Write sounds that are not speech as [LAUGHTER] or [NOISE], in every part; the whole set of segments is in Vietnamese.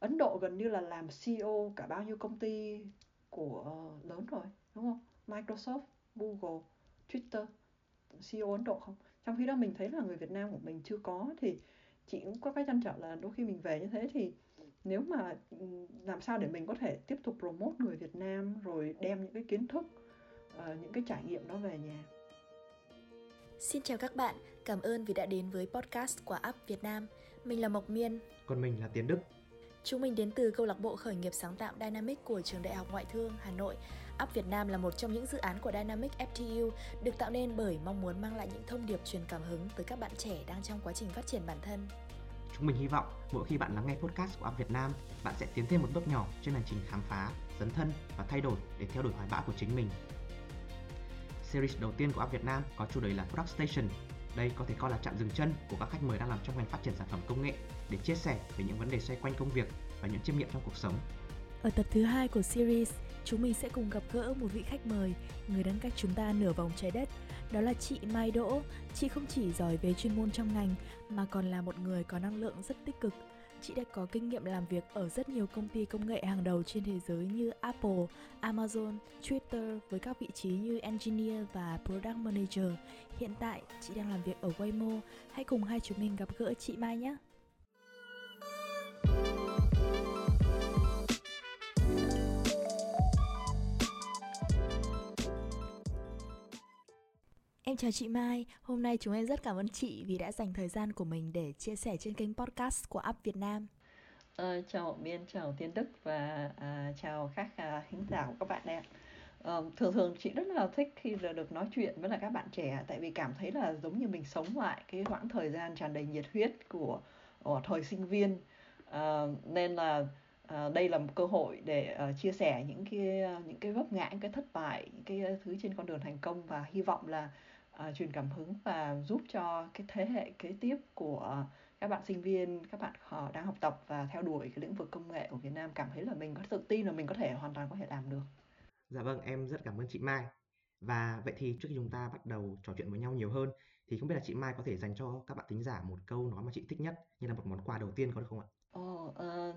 Ấn Độ gần như là làm CEO cả bao nhiêu công ty của lớn rồi đúng không Microsoft Google Twitter CEO Ấn Độ không trong khi đó mình thấy là người Việt Nam của mình chưa có thì chị cũng có cái chăn trở là đôi khi mình về như thế thì nếu mà làm sao để mình có thể tiếp tục promote người Việt Nam rồi đem những cái kiến thức uh, những cái trải nghiệm đó về nhà Xin chào các bạn, cảm ơn vì đã đến với podcast của App Việt Nam. Mình là Mộc Miên. Còn mình là Tiến Đức. Chúng mình đến từ câu lạc bộ khởi nghiệp sáng tạo Dynamic của trường Đại học Ngoại thương Hà Nội. App Việt Nam là một trong những dự án của Dynamic FTU được tạo nên bởi mong muốn mang lại những thông điệp truyền cảm hứng tới các bạn trẻ đang trong quá trình phát triển bản thân. Chúng mình hy vọng mỗi khi bạn lắng nghe podcast của App Việt Nam, bạn sẽ tiến thêm một bước nhỏ trên hành trình khám phá, dấn thân và thay đổi để theo đuổi hoài bão của chính mình. Series đầu tiên của App Việt Nam có chủ đề là Product Station. Đây có thể coi là trạm dừng chân của các khách mời đang làm trong ngành phát triển sản phẩm công nghệ để chia sẻ về những vấn đề xoay quanh công việc và những chiêm nghiệm trong cuộc sống. Ở tập thứ hai của series, chúng mình sẽ cùng gặp gỡ một vị khách mời, người đang cách chúng ta nửa vòng trái đất. Đó là chị Mai Đỗ. Chị không chỉ giỏi về chuyên môn trong ngành mà còn là một người có năng lượng rất tích cực. Chị đã có kinh nghiệm làm việc ở rất nhiều công ty công nghệ hàng đầu trên thế giới như Apple, Amazon, Twitter với các vị trí như Engineer và Product Manager. Hiện tại, chị đang làm việc ở Waymo. Hãy cùng hai chúng mình gặp gỡ chị Mai nhé! Em chào chị Mai, hôm nay chúng em rất cảm ơn chị vì đã dành thời gian của mình để chia sẻ trên kênh podcast của App Việt Nam. À, chào Miên, chào Tiến Đức và à, chào các à, khán giả của các bạn ạ. À, thường thường chị rất là thích khi được nói chuyện với là các bạn trẻ tại vì cảm thấy là giống như mình sống lại cái quãng thời gian tràn đầy nhiệt huyết của, của thời sinh viên à, nên là à, đây là một cơ hội để uh, chia sẻ những cái những cái vấp ngã những cái thất bại những cái thứ trên con đường thành công và hy vọng là uh, truyền cảm hứng và giúp cho cái thế hệ kế tiếp của các bạn sinh viên các bạn họ đang học tập và theo đuổi cái lĩnh vực công nghệ của Việt Nam cảm thấy là mình có tự tin là mình có thể hoàn toàn có thể làm được. Dạ vâng, em rất cảm ơn chị Mai. Và vậy thì trước khi chúng ta bắt đầu trò chuyện với nhau nhiều hơn thì không biết là chị Mai có thể dành cho các bạn thính giả một câu nói mà chị thích nhất như là một món quà đầu tiên có được không ạ? Ồ, oh, uh,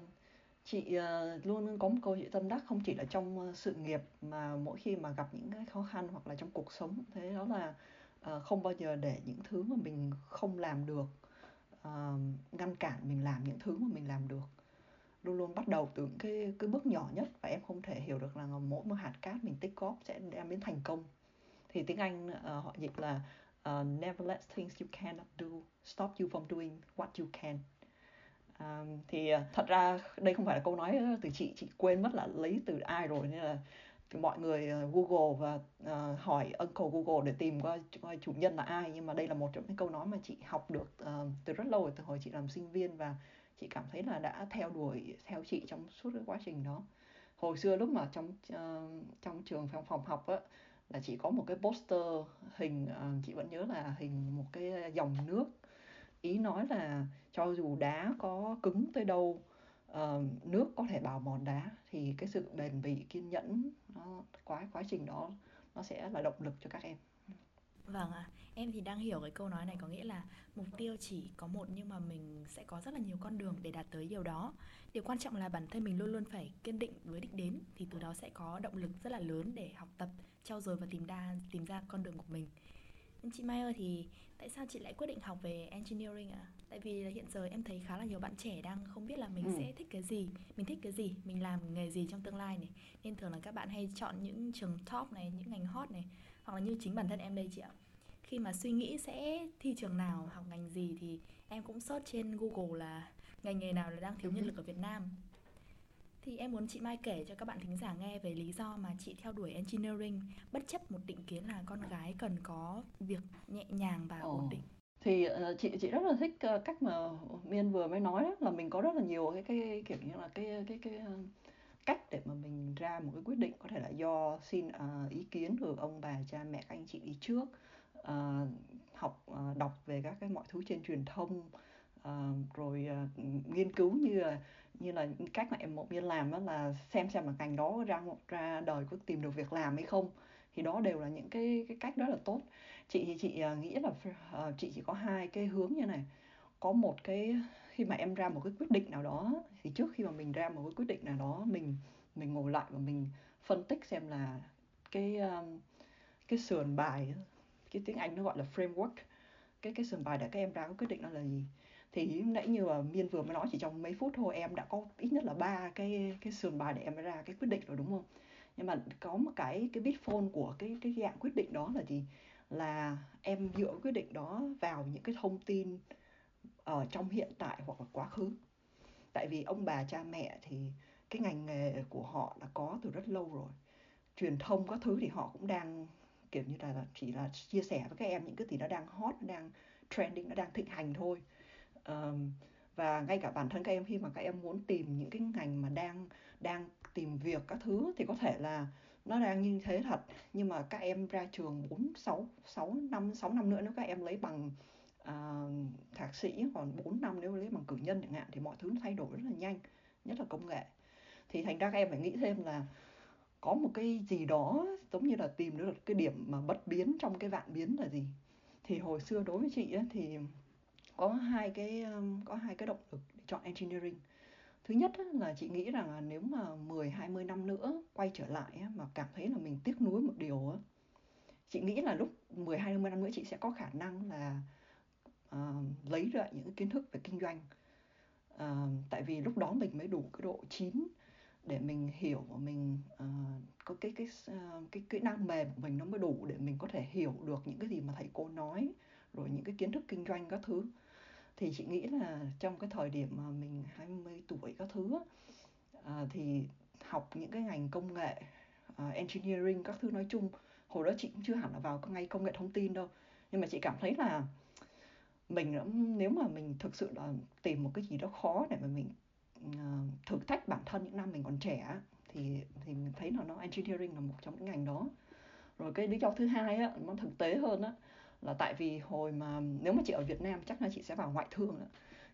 chị uh, luôn có một câu chuyện tâm đắc không chỉ là trong ờ, sự nghiệp mà mỗi khi mà gặp những cái khó khăn hoặc là trong cuộc sống thế đó là uh, không bao giờ để những thứ mà mình không làm được uh, ngăn cản mình làm những thứ mà mình làm được luôn luôn bắt đầu từ cái cái bước nhỏ nhất và em không thể hiểu được là mỗi một hạt cát mình tích góp sẽ đem đến thành công thì tiếng Anh uh, họ dịch là uh, never let things you cannot do stop you from doing what you can. Um, thì à, thật ra đây không phải là câu nói từ chị chị quên mất là lấy từ ai rồi nên là mọi người à, Google và uh, hỏi Uncle Google để tìm coi, coi chủ nhân là ai. Nhưng mà đây là một trong những câu nói mà chị học được uh, từ rất lâu rồi từ hồi chị làm sinh viên và chị cảm thấy là đã theo đuổi theo chị trong suốt cái quá trình đó. Hồi xưa lúc mà trong uh, trong trường phòng phòng học á là chỉ có một cái poster hình à, chị vẫn nhớ là hình một cái dòng nước. Ý nói là cho dù đá có cứng tới đâu uh, nước có thể bào mòn đá thì cái sự bền bỉ kiên nhẫn nó quá quá trình đó nó sẽ là động lực cho các em. Vâng ạ, à, em thì đang hiểu cái câu nói này có nghĩa là mục tiêu chỉ có một nhưng mà mình sẽ có rất là nhiều con đường để đạt tới điều đó. Điều quan trọng là bản thân mình luôn luôn phải kiên định với đích đến thì từ đó sẽ có động lực rất là lớn để học tập, trau dồi và tìm ra tìm ra con đường của mình. Chị Mai ơi thì tại sao chị lại quyết định học về engineering ạ? À? Tại vì hiện giờ em thấy khá là nhiều bạn trẻ đang không biết là mình ừ. sẽ thích cái gì, mình thích cái gì, mình làm nghề gì trong tương lai này. Nên thường là các bạn hay chọn những trường top này, những ngành hot này, hoặc là như chính bản thân em đây chị ạ. Khi mà suy nghĩ sẽ thi trường nào, học ngành gì thì em cũng search trên Google là ngành nghề nào là đang thiếu nhân lực ở Việt Nam thì em muốn chị Mai kể cho các bạn thính giả nghe về lý do mà chị theo đuổi engineering bất chấp một định kiến là con gái cần có việc nhẹ nhàng và ổn định. Thì uh, chị chị rất là thích uh, cách mà Miên vừa mới nói đó là mình có rất là nhiều cái cái kiểu như là cái cái cái uh, cách để mà mình ra một cái quyết định có thể là do xin uh, ý kiến từ ông bà cha mẹ anh chị đi trước uh, học uh, đọc về các cái mọi thứ trên truyền thông uh, rồi uh, nghiên cứu như là như là cách mà em một viên làm đó là xem xem mà ngành đó ra một ra đời có tìm được việc làm hay không. Thì đó đều là những cái cái cách rất là tốt. Chị thì chị uh, nghĩ là uh, chị chỉ có hai cái hướng như này. Có một cái khi mà em ra một cái quyết định nào đó thì trước khi mà mình mình ra một cái quyết định nào đó mình mình ngồi lại và mình phân tích xem là cái um, cái sườn bài cái tiếng Anh nó gọi là framework cái cái sườn bài để các em ra cái quyết định đó là gì thì nãy như là miên vừa mới nói chỉ trong mấy phút thôi, em đã có ít nhất là ba cái cái sườn bài để em ra cái quyết định rồi, đúng không? Nhưng mà có một cái cái bit phone của cái cái dạng quyết định đó là gì? Là em dựa quyết định đó vào những cái thông tin ở trong hiện tại hoặc là quá khứ. Tại vì ông bà cha mẹ thì cái ngành nghề của họ đã có từ rất lâu rồi. Truyền thông các thứ thì họ cũng đang, kiểu như là, chỉ là chia sẻ với các em những cái gì nó đang hot, nó đang trending, nó đang thịnh hành thôi um, và ngay cả bản thân các em khi mà các em muốn tìm những cái ngành mà đang đang tìm việc các thứ thì có thể là nó đang như thế thật. Nhưng mà các em ra trường 4 6 6 năm 6 năm nữa nếu các em lấy bằng uh, thạc sĩ còn 4 năm nếu lấy bằng cử nhân chẳng hạn thì mọi thứ nó thay đổi rất là nhanh nhất là công nghệ. Thì thành ra các em phải nghĩ thêm là có một cái gì đó giống như là tìm được cái điểm mà bất biến trong cái vạn biến là gì. Thì hồi xưa đối với chị ấy, thì có hai cái có hai cái động lực để chọn engineering. Thứ nhất là chị nghĩ rằng là nếu mà 10 20 năm nữa quay trở lại mà cảm thấy là mình tiếc nuối một điều chị nghĩ là lúc 10 20 năm nữa chị sẽ có khả năng là uh, lấy ra những kiến thức về kinh doanh. Uh, tại vì lúc đó mình mới đủ cái độ chín để mình hiểu và mình uh, có cái cái uh, cái kỹ năng mềm của mình nó mới đủ để mình có thể hiểu được những cái gì mà thầy cô nói rồi những cái kiến thức kinh doanh các thứ thì chị nghĩ là trong cái thời điểm mà mình 20 tuổi các thứ à, thì học những cái ngành công nghệ uh, engineering các thứ nói chung hồi đó chị cũng chưa hẳn là vào ngay công nghệ thông tin đâu. Nhưng mà chị cảm thấy là mình nếu mà mình thực sự là tìm một cái gì đó khó để mà mình uh, thử thách bản thân những năm mình còn trẻ thì thì mình thấy là nó engineering là một trong những ngành đó. Rồi cái lý do thứ hai á nó thực tế hơn á là tại vì hồi mà nếu mà chị ở Việt Nam chắc là chị sẽ vào ngoại thương á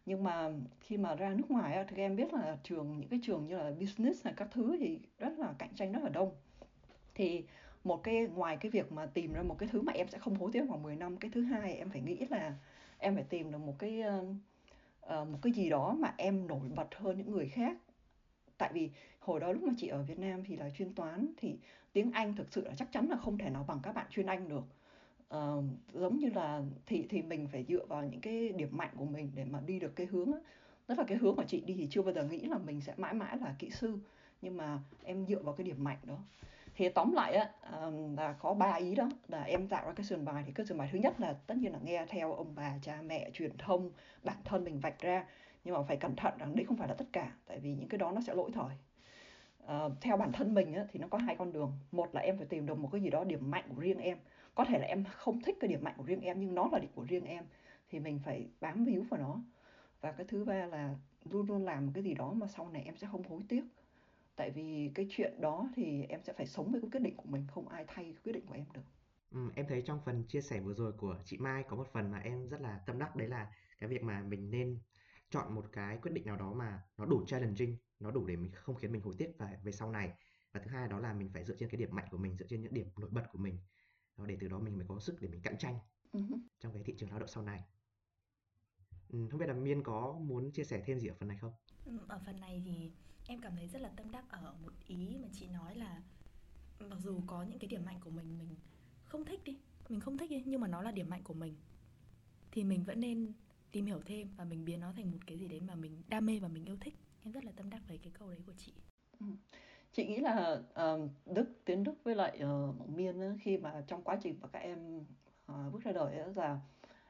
nhưng mà khi mà ra nước ngoài thì em biết là trường những cái trường như là business hay các thứ thì rất là cạnh tranh rất là đông. Thì một cái ngoài cái việc mà tìm ra một cái thứ mà em sẽ không hối tiếc khoảng 10 năm cái thứ hai em phải nghĩ là em phải tìm được một cái uh, một cái gì đó mà em nổi bật hơn những người khác. Tại vì hồi đó lúc mà chị ở Việt Nam thì là chuyên toán thì tiếng Anh thực sự là chắc chắn là không thể nào bằng các bạn chuyên Anh được uh, giống như là thì thì mình phải dựa vào những cái điểm mạnh của mình để mà đi được cái hướng đó. tức là cái hướng mà chị đi thì chưa bao giờ nghĩ là mình sẽ mãi mãi là kỹ sư. Nhưng mà em dựa vào cái điểm mạnh đó. Thì tóm lại á là có ba ý đó. Là em tạo ra cái sườn bài thì cái sườn bài thứ nhất là tất nhiên là nghe theo ông bà cha mẹ truyền thông bản thân mình vạch ra. Nhưng mà phải cẩn thận rằng đấy không phải là tất cả tại vì những cái đó nó sẽ lỗi thời. Uh, theo bản thân mình á, thì nó có hai con đường. Một là em phải tìm được một cái gì đó điểm mạnh của riêng em có thể là em không thích cái điểm mạnh của riêng em nhưng nó là điểm của riêng em thì mình phải bám víu vào nó. Và cái thứ ba là luôn luôn làm cái gì đó mà sau này em sẽ không hối tiếc. Tại vì cái chuyện đó thì em sẽ phải sống với cái quyết định của mình không ai thay quyết định của em được. Ừ, em thấy trong phần chia sẻ vừa rồi của chị Mai có một phần mà em rất là tâm đắc đấy là cái việc mà mình nên chọn một cái quyết định nào đó mà nó đủ challenging nó đủ để mình không khiến mình hối tiếc về về sau này. Và thứ hai đó là mình phải dựa trên cái điểm mạnh của mình dựa trên những điểm nổi bật của mình đó để từ đó mình mới có sức để mình cạnh tranh uh-huh. trong cái thị trường lao động sau này ừ, không biết là miên có muốn chia sẻ thêm gì ở phần này không ừ, ở phần này thì em cảm thấy rất là tâm đắc ở một ý mà chị nói là mặc dù có những cái điểm mạnh của mình mình không thích đi mình không thích đi nhưng mà nó là điểm mạnh của mình thì mình vẫn nên tìm hiểu thêm và mình biến nó thành một cái gì đấy mà mình đam mê và mình yêu thích em rất là tâm đắc với cái câu đấy của chị ừ chị nghĩ là uh, đức tiến đức với lại uh, miên ấy, khi mà trong quá trình mà các em uh, bước ra đời ấy, là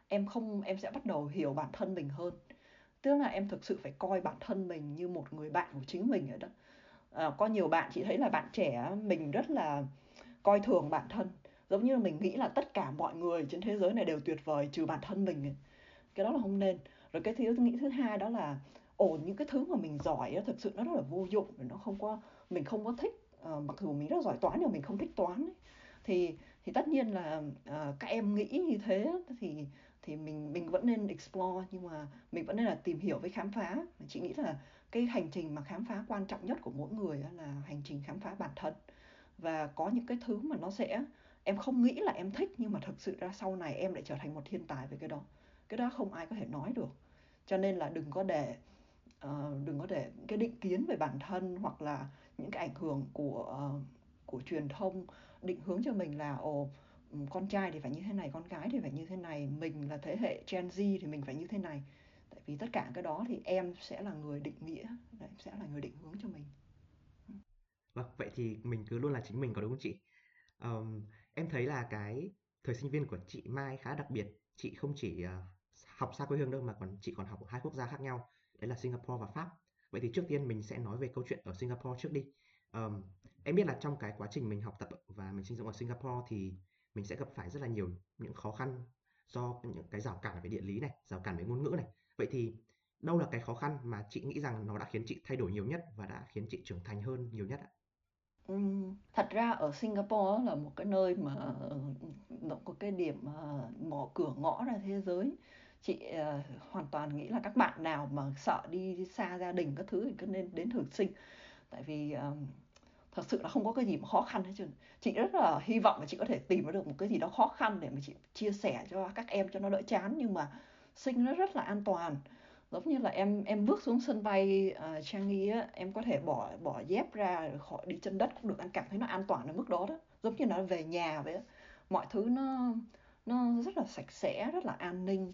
em không em sẽ bắt đầu hiểu bản thân mình hơn. Tức là em thực sự phải coi bản thân mình như một người bạn của chính mình ở đó. À, có nhiều bạn chị thấy là bạn trẻ mình rất là coi thường bản thân. Giống như mình nghĩ là tất cả mọi người trên thế giới này đều tuyệt vời trừ bản thân mình cái đó là không nên. Rồi cái thứ nghĩ thứ hai đó là ổn những cái thứ mà mình giỏi đó, thực sự nó rất là vô dụng nó không có mình không có thích uh, mặc dù mình rất giỏi toán nhưng mình không thích toán ấy. thì thì tất nhiên là uh, các em nghĩ như thế thì thì mình mình vẫn nên explore nhưng mà mình vẫn nên là tìm hiểu với khám phá. Chị nghĩ là cái hành trình mà khám phá quan trọng nhất của mỗi người là hành trình khám phá bản thân. Và có những cái thứ mà nó sẽ em không nghĩ là em thích nhưng mà thực sự ra sau này em lại trở thành một thiên tài về cái đó. Cái đó không ai có thể nói được. Cho nên là đừng có để uh, đừng có để cái định kiến về bản thân hoặc là những cái ảnh hưởng của ờ, của truyền thông định hướng cho mình là ồ ừ, con trai thì phải như thế này con gái thì phải như thế này mình là thế hệ Gen Z thì mình phải như thế này. Tại vì tất cả cái đó thì em sẽ là người định nghĩa đấy, sẽ là người định hướng cho mình. Vâng vậy thì mình cứ luôn là chính mình có đúng không chị? Um, em thấy là cái thời sinh viên của chị Mai khá đặc biệt. Chị không chỉ uh, học xa quê hương đâu mà còn chị còn học ở hai quốc gia khác nhau. Đấy là Singapore và Pháp vậy thì trước tiên mình sẽ nói về câu chuyện ở Singapore trước đi. Um, em biết là trong cái quá trình mình học tập và mình sinh sống ở Singapore thì mình sẽ gặp phải rất là nhiều những khó khăn do những cái rào cản về địa lý này rào cản về ngôn ngữ này. Vậy thì đâu là cái khó khăn mà chị nghĩ rằng nó đã khiến chị thay đổi nhiều nhất và đã khiến chị trưởng thành hơn nhiều nhất ạ? Thật ra ở Singapore là một cái nơi mà ờ, nó có cái điểm ờ, mở cửa ngõ ra thế giới chị uh, hoàn toàn nghĩ là các bạn nào mà sợ đi xa gia đình các thứ thì cứ nên đến thử sinh. Tại vì uh, thật sự là không có cái gì mà khó khăn hết trơn. Chị rất là hy vọng là chị có thể tìm được một cái gì đó khó khăn để mà chị chia sẻ cho các em cho nó đỡ chán nhưng mà sinh nó rất là an toàn. Giống như là em em bước xuống sân bay uh, Changi á em có thể bỏ bỏ dép ra khỏi đi chân đất cũng được. Anh cảm thấy nó an toàn ở mức đó đó. Giống như nó về nhà vậy á. Mọi thứ nó nó rất là sạch sẽ rất là an ninh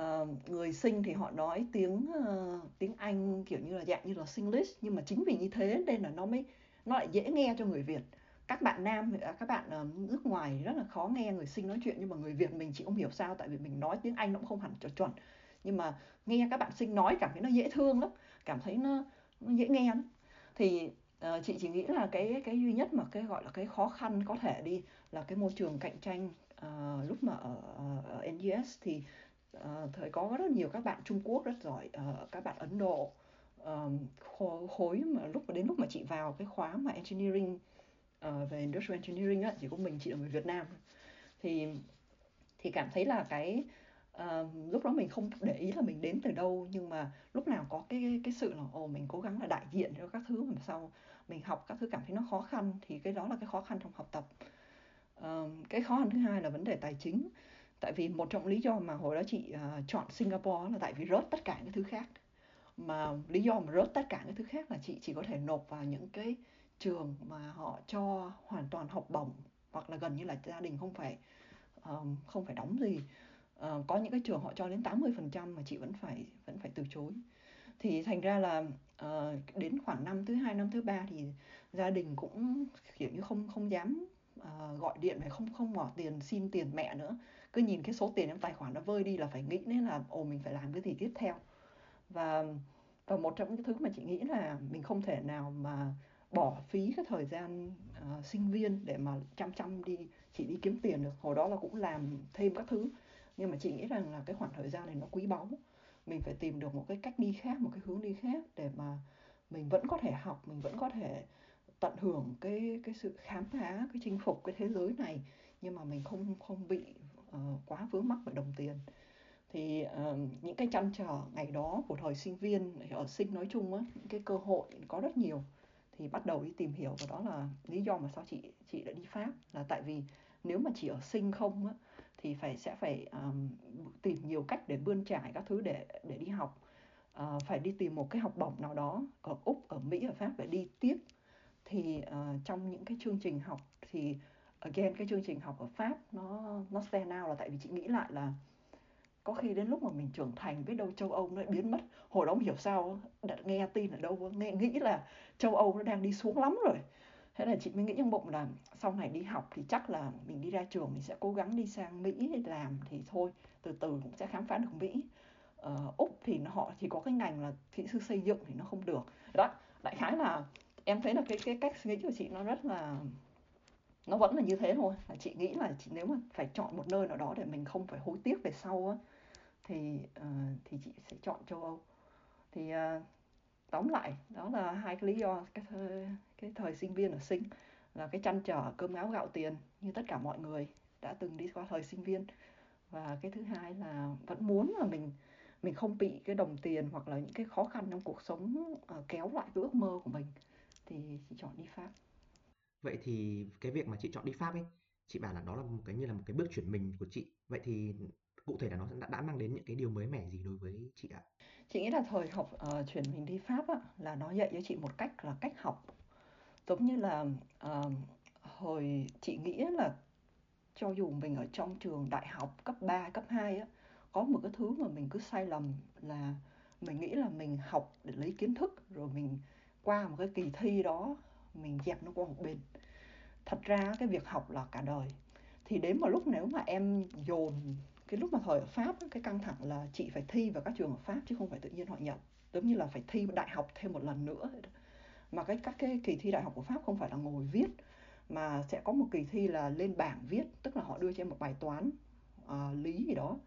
uh, người sinh thì họ nói tiếng uh, tiếng Anh kiểu như là dạng như là Singlish nhưng mà chính vì như thế nên là nó mới nó lại dễ nghe cho người Việt. Các bạn nam à, các bạn uh, nước ngoài rất là khó nghe người sinh nói chuyện nhưng mà người Việt mình chị không hiểu sao tại vì mình nói tiếng Anh nó cũng không hẳn cho chuẩn. Nhưng mà nghe các bạn sinh nói cảm thấy nó dễ thương lắm cảm thấy nó, nó dễ nghe lắm. Thì uh, chị chỉ nghĩ là cái cái duy nhất mà cái gọi là cái khó khăn có thể đi là cái môi trường cạnh tranh uh, lúc mà ở, ở NGS thì uh, thời có rất nhiều các bạn Trung Quốc rất giỏi uh, các bạn Ấn Độ. Uh, khối mà lúc mà đến lúc mà chị vào cái khóa mà engineering uh, về industrial engineering á chỉ có mình chị là người Việt Nam. Thì thì cảm thấy là cái uh, lúc đó mình không để ý là mình đến từ đâu nhưng mà lúc nào có cái cái sự là ồ mình cố gắng là đại diện cho các thứ mà sau mình học các thứ cảm thấy nó khó khăn thì cái đó là cái khó khăn trong học tập. Uh, cái khó khăn thứ hai là vấn đề tài chính tại vì một trong lý do mà hồi đó chị uh, chọn Singapore là tại vì rớt tất cả những thứ khác. Mà lý do mà rớt tất cả những thứ khác là chị chỉ có thể nộp vào những cái trường mà họ cho hoàn toàn học bổng hoặc là gần như là gia đình không phải um, không phải đóng gì. Uh, có những cái trường họ cho đến 80% mà chị vẫn phải vẫn phải từ chối. Thì thành ra là uh, đến khoảng năm thứ hai năm thứ ba thì gia đình cũng kiểu như không không dám uh, gọi điện phải không không bỏ tiền xin tiền mẹ nữa cứ nhìn cái số tiền trong tài khoản nó vơi đi là phải nghĩ đến là ồ mình phải làm cái gì tiếp theo. Và và một trong những thứ mà chị nghĩ là mình không thể nào mà bỏ phí cái thời gian uh, sinh viên để mà chăm chăm đi chỉ đi kiếm tiền được. Hồi đó là cũng làm thêm các thứ. Nhưng mà chị nghĩ rằng là cái khoảng thời gian này nó quý báu. Mình phải tìm được một cái cách đi khác một cái hướng đi khác để mà mình vẫn có thể học mình vẫn có thể tận hưởng cái cái sự khám phá cái chinh phục cái thế giới này. Nhưng mà mình không không bị uh, quá vướng mắc bởi đồng tiền. Thì uh, những cái chăn trở ngày đó của thời sinh viên ở sinh nói chung á những cái cơ hội có rất nhiều. Thì bắt đầu đi tìm hiểu và đó là lý do mà sao chị chị đã đi pháp. Là tại vì nếu mà chỉ ở sinh không á thì phải sẽ phải um, tìm nhiều cách để bươn trải các thứ để để đi học. Uh, phải đi tìm một cái học bổng nào đó ở úc ở mỹ ở pháp để đi tiếp. Thì uh, trong những cái chương trình học thì again cái chương trình học ở pháp nó nó stand out là tại vì chị nghĩ lại là có khi đến lúc mà mình trưởng thành biết đâu châu Âu nó lại biến mất. Hồi đó không hiểu sao đã nghe tin ở đâu nghe nghĩ là châu Âu nó đang đi xuống lắm rồi. Thế là chị mới nghĩ trong bụng là sau này đi học thì chắc là mình đi ra trường mình sẽ cố gắng đi sang Mỹ để làm thì thôi từ từ cũng sẽ khám phá được Mỹ. Uh, úc thì họ chỉ có cái ngành là kỹ sư xây dựng thì nó không được. Đó đại khái là em thấy là cái cái cách suy nghĩ của chị nó rất là nó vẫn là như thế thôi. Là chị nghĩ là chị nếu mà phải chọn một nơi nào đó để mình không phải hối tiếc về sau á thì uh, thì chị sẽ chọn châu Âu. Thì uh, tóm lại đó là hai cái lý do cái thời, cái thời sinh viên ở sinh là cái chăn trở cơm áo gạo tiền như tất cả mọi người đã từng đi qua thời sinh viên. Và cái thứ hai là vẫn muốn là mình mình không bị cái đồng tiền hoặc là những cái khó khăn trong cuộc sống uh, kéo lại cái ước mơ của mình thì chị chọn đi pháp vậy thì cái việc mà chị chọn đi pháp ấy chị bảo là đó là một cái như là một cái bước chuyển mình của chị vậy thì cụ thể là nó đã, đã mang đến những cái điều mới mẻ gì đối với chị ạ? Chị nghĩ là thời học uh, chuyển mình đi Pháp á, là nó dạy cho chị một cách là cách học giống như là uh, hồi chị nghĩ là cho dù mình ở trong trường đại học cấp 3, cấp 2 á có một cái thứ mà mình cứ sai lầm là mình nghĩ là mình học để lấy kiến thức rồi mình qua một cái kỳ thi đó mình dẹp nó qua một bên. Thật ra cái việc học là cả đời. Thì đến một lúc nếu mà em dồn cái lúc mà thời ở Pháp cái căng thẳng là chị phải thi vào các trường ở Pháp chứ không phải tự nhiên họ nhận. Giống như là phải thi đại học thêm một lần nữa mà cái các cái kỳ thi đại học của Pháp không phải là ngồi viết mà sẽ có một kỳ thi là lên bảng viết tức là họ đưa cho em một bài toán uh, lý gì đó.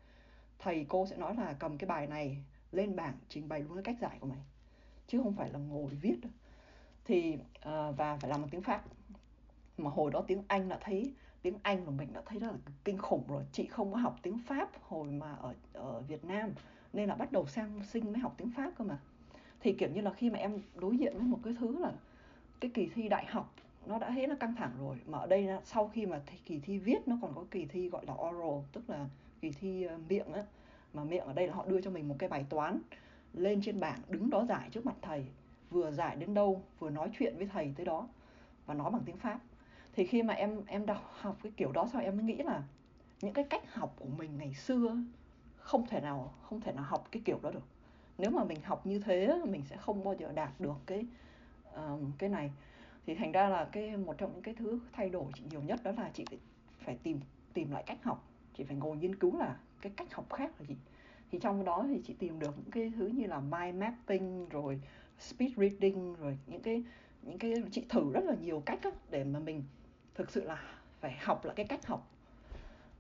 Thầy cô sẽ nói là cầm cái bài này lên bảng trình bày luôn cái cách giải của mày chứ không phải là ngồi viết thì uh, và phải làm bằng tiếng Pháp. Mà hồi đó tiếng Anh đã thấy tiếng Anh của mình đã thấy rất là kinh khủng rồi. Chị không có học tiếng Pháp hồi mà ở ở Việt Nam nên là bắt đầu sang sinh mới học tiếng Pháp cơ mà. Thì kiểu như là khi mà em đối diện với một cái thứ là cái kỳ thi đại học nó đã hết là căng thẳng rồi. Mà ở đây sau khi mà kỳ thi viết nó còn có kỳ thi gọi là oral tức là kỳ thi ờ, miệng á. Mà miệng ở đây là họ đưa cho mình một cái bài toán lên trên bảng đứng đó giải trước mặt thầy vừa giải đến đâu vừa nói chuyện với thầy tới đó và nói bằng tiếng pháp. Thì khi mà em em đọc học cái kiểu đó sao em mới nghĩ là những cái cách học của mình ngày xưa không thể nào không thể nào học cái kiểu đó được. Nếu mà mình học như thế mình sẽ không bao giờ đạt được cái uh, cái này. Thì thành ra là cái một trong những cái thứ thay đổi chị nhiều nhất đó là chị phải tìm tìm lại cách học. Chị phải ngồi nghiên cứu là cái cách học khác là gì. Thì trong đó thì chị tìm được những cái thứ như là mind mapping rồi speed reading rồi những cái những cái chị thử rất là nhiều cách đó, để mà mình thực sự là phải học lại cái cách học.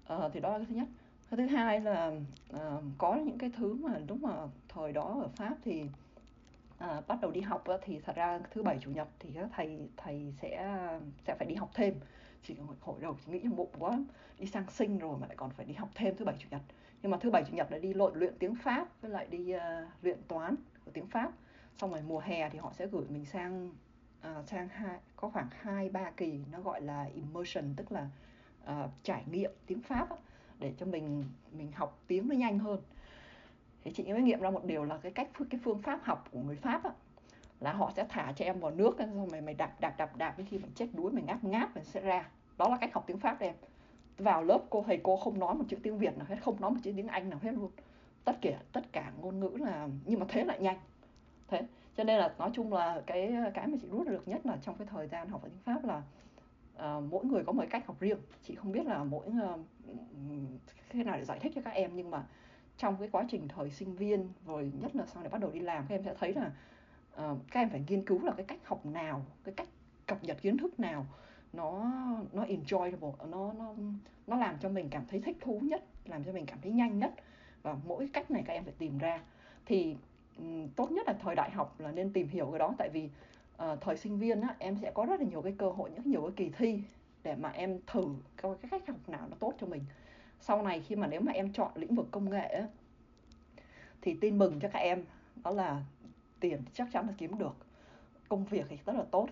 À, thì đó là cái thứ nhất. Cái thứ hai là à, có những cái thứ mà đúng mà thời đó ở pháp thì à, bắt đầu đi học thì thật ra thứ bảy chủ nhật thì thầy thầy sẽ sẽ phải đi học thêm. Chỉ hồi đầu chỉ nghĩ trong bụng quá đi sang sinh rồi mà lại còn phải đi học thêm thứ bảy chủ nhật. Nhưng mà thứ bảy chủ nhật là đi lội luyện tiếng pháp với lại đi uh, luyện toán của tiếng pháp xong rồi mùa hè thì họ sẽ gửi mình sang uh, sang hai có khoảng hai ba kỳ nó gọi là immersion tức là uh, trải nghiệm tiếng pháp á, để cho mình mình học tiếng nó nhanh hơn. Thì chị mới nghiệm ra một điều là cái cách cái phương pháp học của người pháp á, là họ sẽ thả cho em vào nước xong mày mày đạp đạp đạp đạp đến khi mình chết đuối mình ngáp ngáp mình sẽ ra. Đó là cách học tiếng pháp em. Vào lớp cô thầy cô không nói một chữ tiếng việt nào hết không nói một chữ tiếng anh nào hết luôn. Tất cả tất cả ngôn ngữ là nhưng mà thế lại nhanh thế cho nên là nói chung là cái cái mà chị rút được nhất là trong cái thời gian học ở tiếng pháp là uh, mỗi người có một cách học riêng. Chị không biết là mỗi ờ, uh, thế nào để giải thích cho các em nhưng mà trong cái quá trình thời sinh viên rồi nhất là sau này bắt đầu đi làm các em sẽ thấy là uh, các em phải nghiên cứu là cái cách học nào cái cách cập nhật kiến thức nào nó nó enjoyable nó nó nó làm cho mình cảm thấy thích thú nhất làm cho mình cảm thấy nhanh nhất. Và mỗi cách này các em phải tìm ra. Thì tốt nhất là thời đại học là nên tìm hiểu cái đó. Tại vì uh, thời sinh viên á em sẽ có rất là nhiều cái cơ hội những nhiều cái kỳ thi để mà em thử coi cái cách học nào nó tốt cho mình. Sau này khi mà nếu mà em chọn lĩnh vực công nghệ á, thì tin mừng cho các em đó là tiền chắc chắn là kiếm được. Công việc thì rất là tốt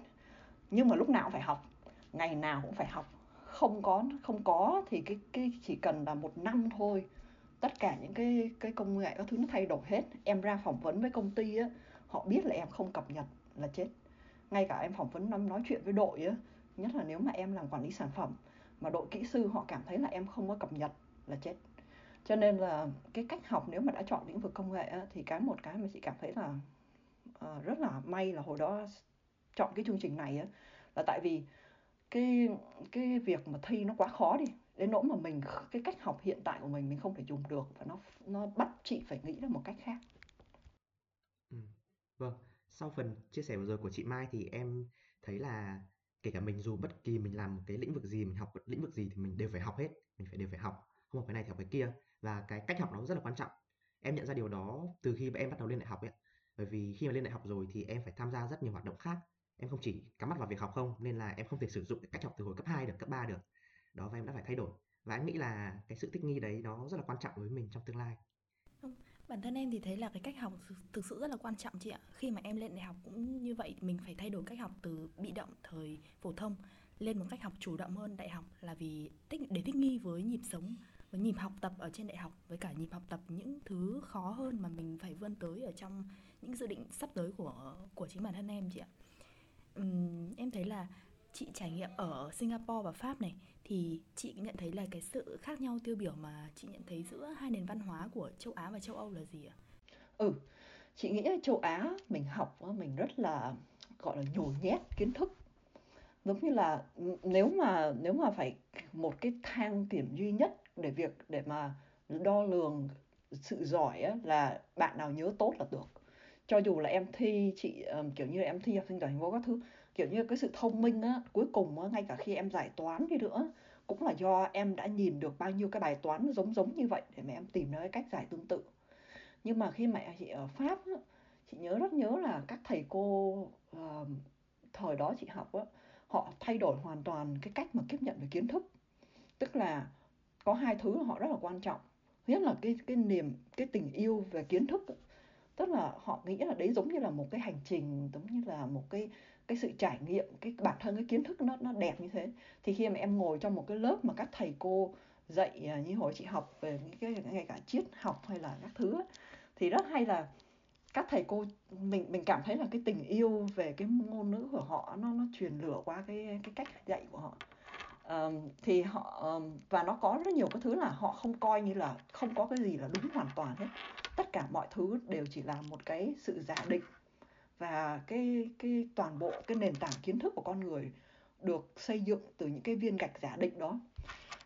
nhưng mà lúc nào cũng phải học ngày nào cũng phải học. Không có không có thì cái cái chỉ cần là một năm thôi tất cả những cái cái công nghệ các thứ nó thay đổi hết. Em ra phỏng vấn với công ty á họ biết là em không cập nhật là chết. Ngay cả em phỏng vấn năm nói chuyện với đội á nhất là nếu mà em làm quản lý sản phẩm mà đội kỹ sư họ cảm thấy là em không có cập nhật là chết. Cho nên là cái cách học nếu mà đã chọn lĩnh vực công nghệ á, thì cái một cái mà chị cảm thấy là uh, rất là may là hồi đó chọn cái chương trình này á, là tại vì cái cái việc mà thi nó quá khó đi đến nỗi mà mình cái cách học hiện tại của mình mình không thể dùng được và nó nó bắt chị phải nghĩ ra một cách khác. Ừ. vâng. Sau phần chia sẻ vừa rồi của chị Mai thì em thấy là kể cả mình dù bất kỳ mình làm một cái lĩnh vực gì, mình học lĩnh vực gì thì mình đều phải học hết, mình phải đều phải học, không học cái này thì học cái kia. Và cái cách học nó rất là quan trọng. Em nhận ra điều đó từ khi em bắt đầu lên đại học ấy bởi vì khi mà lên đại học rồi thì em phải tham gia rất nhiều hoạt động khác. Em không chỉ cắm mắt vào việc học không, nên là em không thể sử dụng cái cách học từ hồi cấp 2 được, cấp 3 được đó và em đã phải thay đổi. Và em nghĩ là cái sự thích nghi đấy nó rất là quan trọng với mình trong tương lai. Bản thân em thì thấy là cái cách học thực sự rất là quan trọng chị ạ. Khi mà em lên đại học cũng như vậy mình phải thay đổi cách học từ bị động thời phổ thông lên một cách học chủ động hơn. Đại học là vì thích để thích nghi với nhịp sống với nhịp học tập ở trên đại học với cả nhịp học tập những thứ khó hơn mà mình phải vươn tới ở trong những dự định sắp tới của của chính bản thân em chị ạ. Uhm, em thấy là chị trải nghiệm ở Singapore và Pháp này thì chị nhận thấy là cái sự khác nhau tiêu biểu mà chị nhận thấy giữa hai nền văn hóa của châu Á và châu Âu là gì ạ? Ừ, chị nghĩ châu Á mình học mình rất là gọi là nhồi nhét kiến thức giống như là ừ, nếu mà nếu mà phải một cái thang điểm duy nhất để việc để mà đo lường sự giỏi á, là bạn nào nhớ tốt là được cho dù là em thi chị um, kiểu như là em thi học sinh giỏi thành phố các thứ kiểu như cái sự thông minh á cuối cùng á, ngay cả khi em giải toán đi nữa cũng là do em đã nhìn được bao nhiêu cái bài toán giống giống như vậy để mà em tìm ra cái cách giải tương tự. Nhưng mà khi mẹ chị ở pháp á, chị nhớ rất nhớ là các thầy cô uh, thời đó chị học á họ thay đổi hoàn toàn cái cách mà tiếp nhận về kiến thức. Tức là có hai thứ họ rất là quan trọng. Nhất là cái cái niềm cái tình yêu về kiến thức tức là họ nghĩ là đấy giống như là một cái hành trình giống như là một cái cái sự trải nghiệm cái bản thân cái kiến thức nó nó đẹp như thế. Thì khi mà em ngồi trong một cái lớp mà các thầy cô dạy à, như hồi chị học về những cái ngay cả triết học hay là các thứ thì rất hay là các thầy cô mình mình cảm thấy là cái tình yêu về cái ngôn ngữ của họ nó nó truyền lửa qua cái cái cách dạy của họ. Um, thì họ um, và nó có rất nhiều cái thứ là họ không coi như là không có cái gì là đúng hoàn toàn hết. Tất cả mọi thứ đều chỉ là một cái sự giả định và cái cái toàn bộ cái nền tảng kiến thức của con người được xây dựng từ những cái viên gạch giả định đó.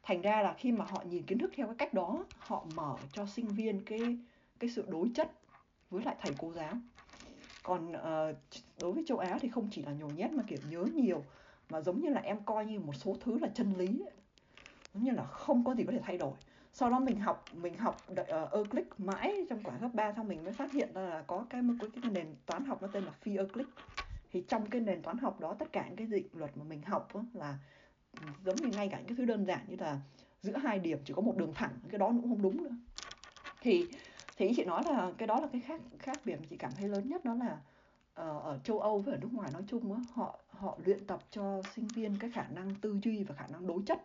Thành ra là khi mà họ nhìn kiến thức theo cái cách đó họ mở cho sinh viên cái cái sự đối chất với lại thầy cô giáo. Còn uh, đối với châu Á thì không chỉ là nhồi nhét mà kiểu nhớ nhiều mà giống như là em coi như một số thứ là chân lý giống như là không có gì có thể thay đổi sau đó mình học mình học uh, Euclid ờ, mãi trong khoảng cấp 3 xong mình mới phát hiện ra là có cái một cái, cái nền toán học nó tên là phi Euclid thì trong cái nền toán học đó tất cả những cái định luật mà mình học đó là ừ, giống như ngay cả những cái thứ đơn giản như là giữa hai điểm chỉ có một đường thẳng cái đó cũng không đúng nữa. Thì thì chị nói là cái đó là cái khác khác biệt mà chị cảm thấy lớn nhất đó là uh, ở châu Âu và ở nước ngoài nói chung đó, họ họ luyện tập cho sinh viên cái khả năng tư duy và khả năng đối chất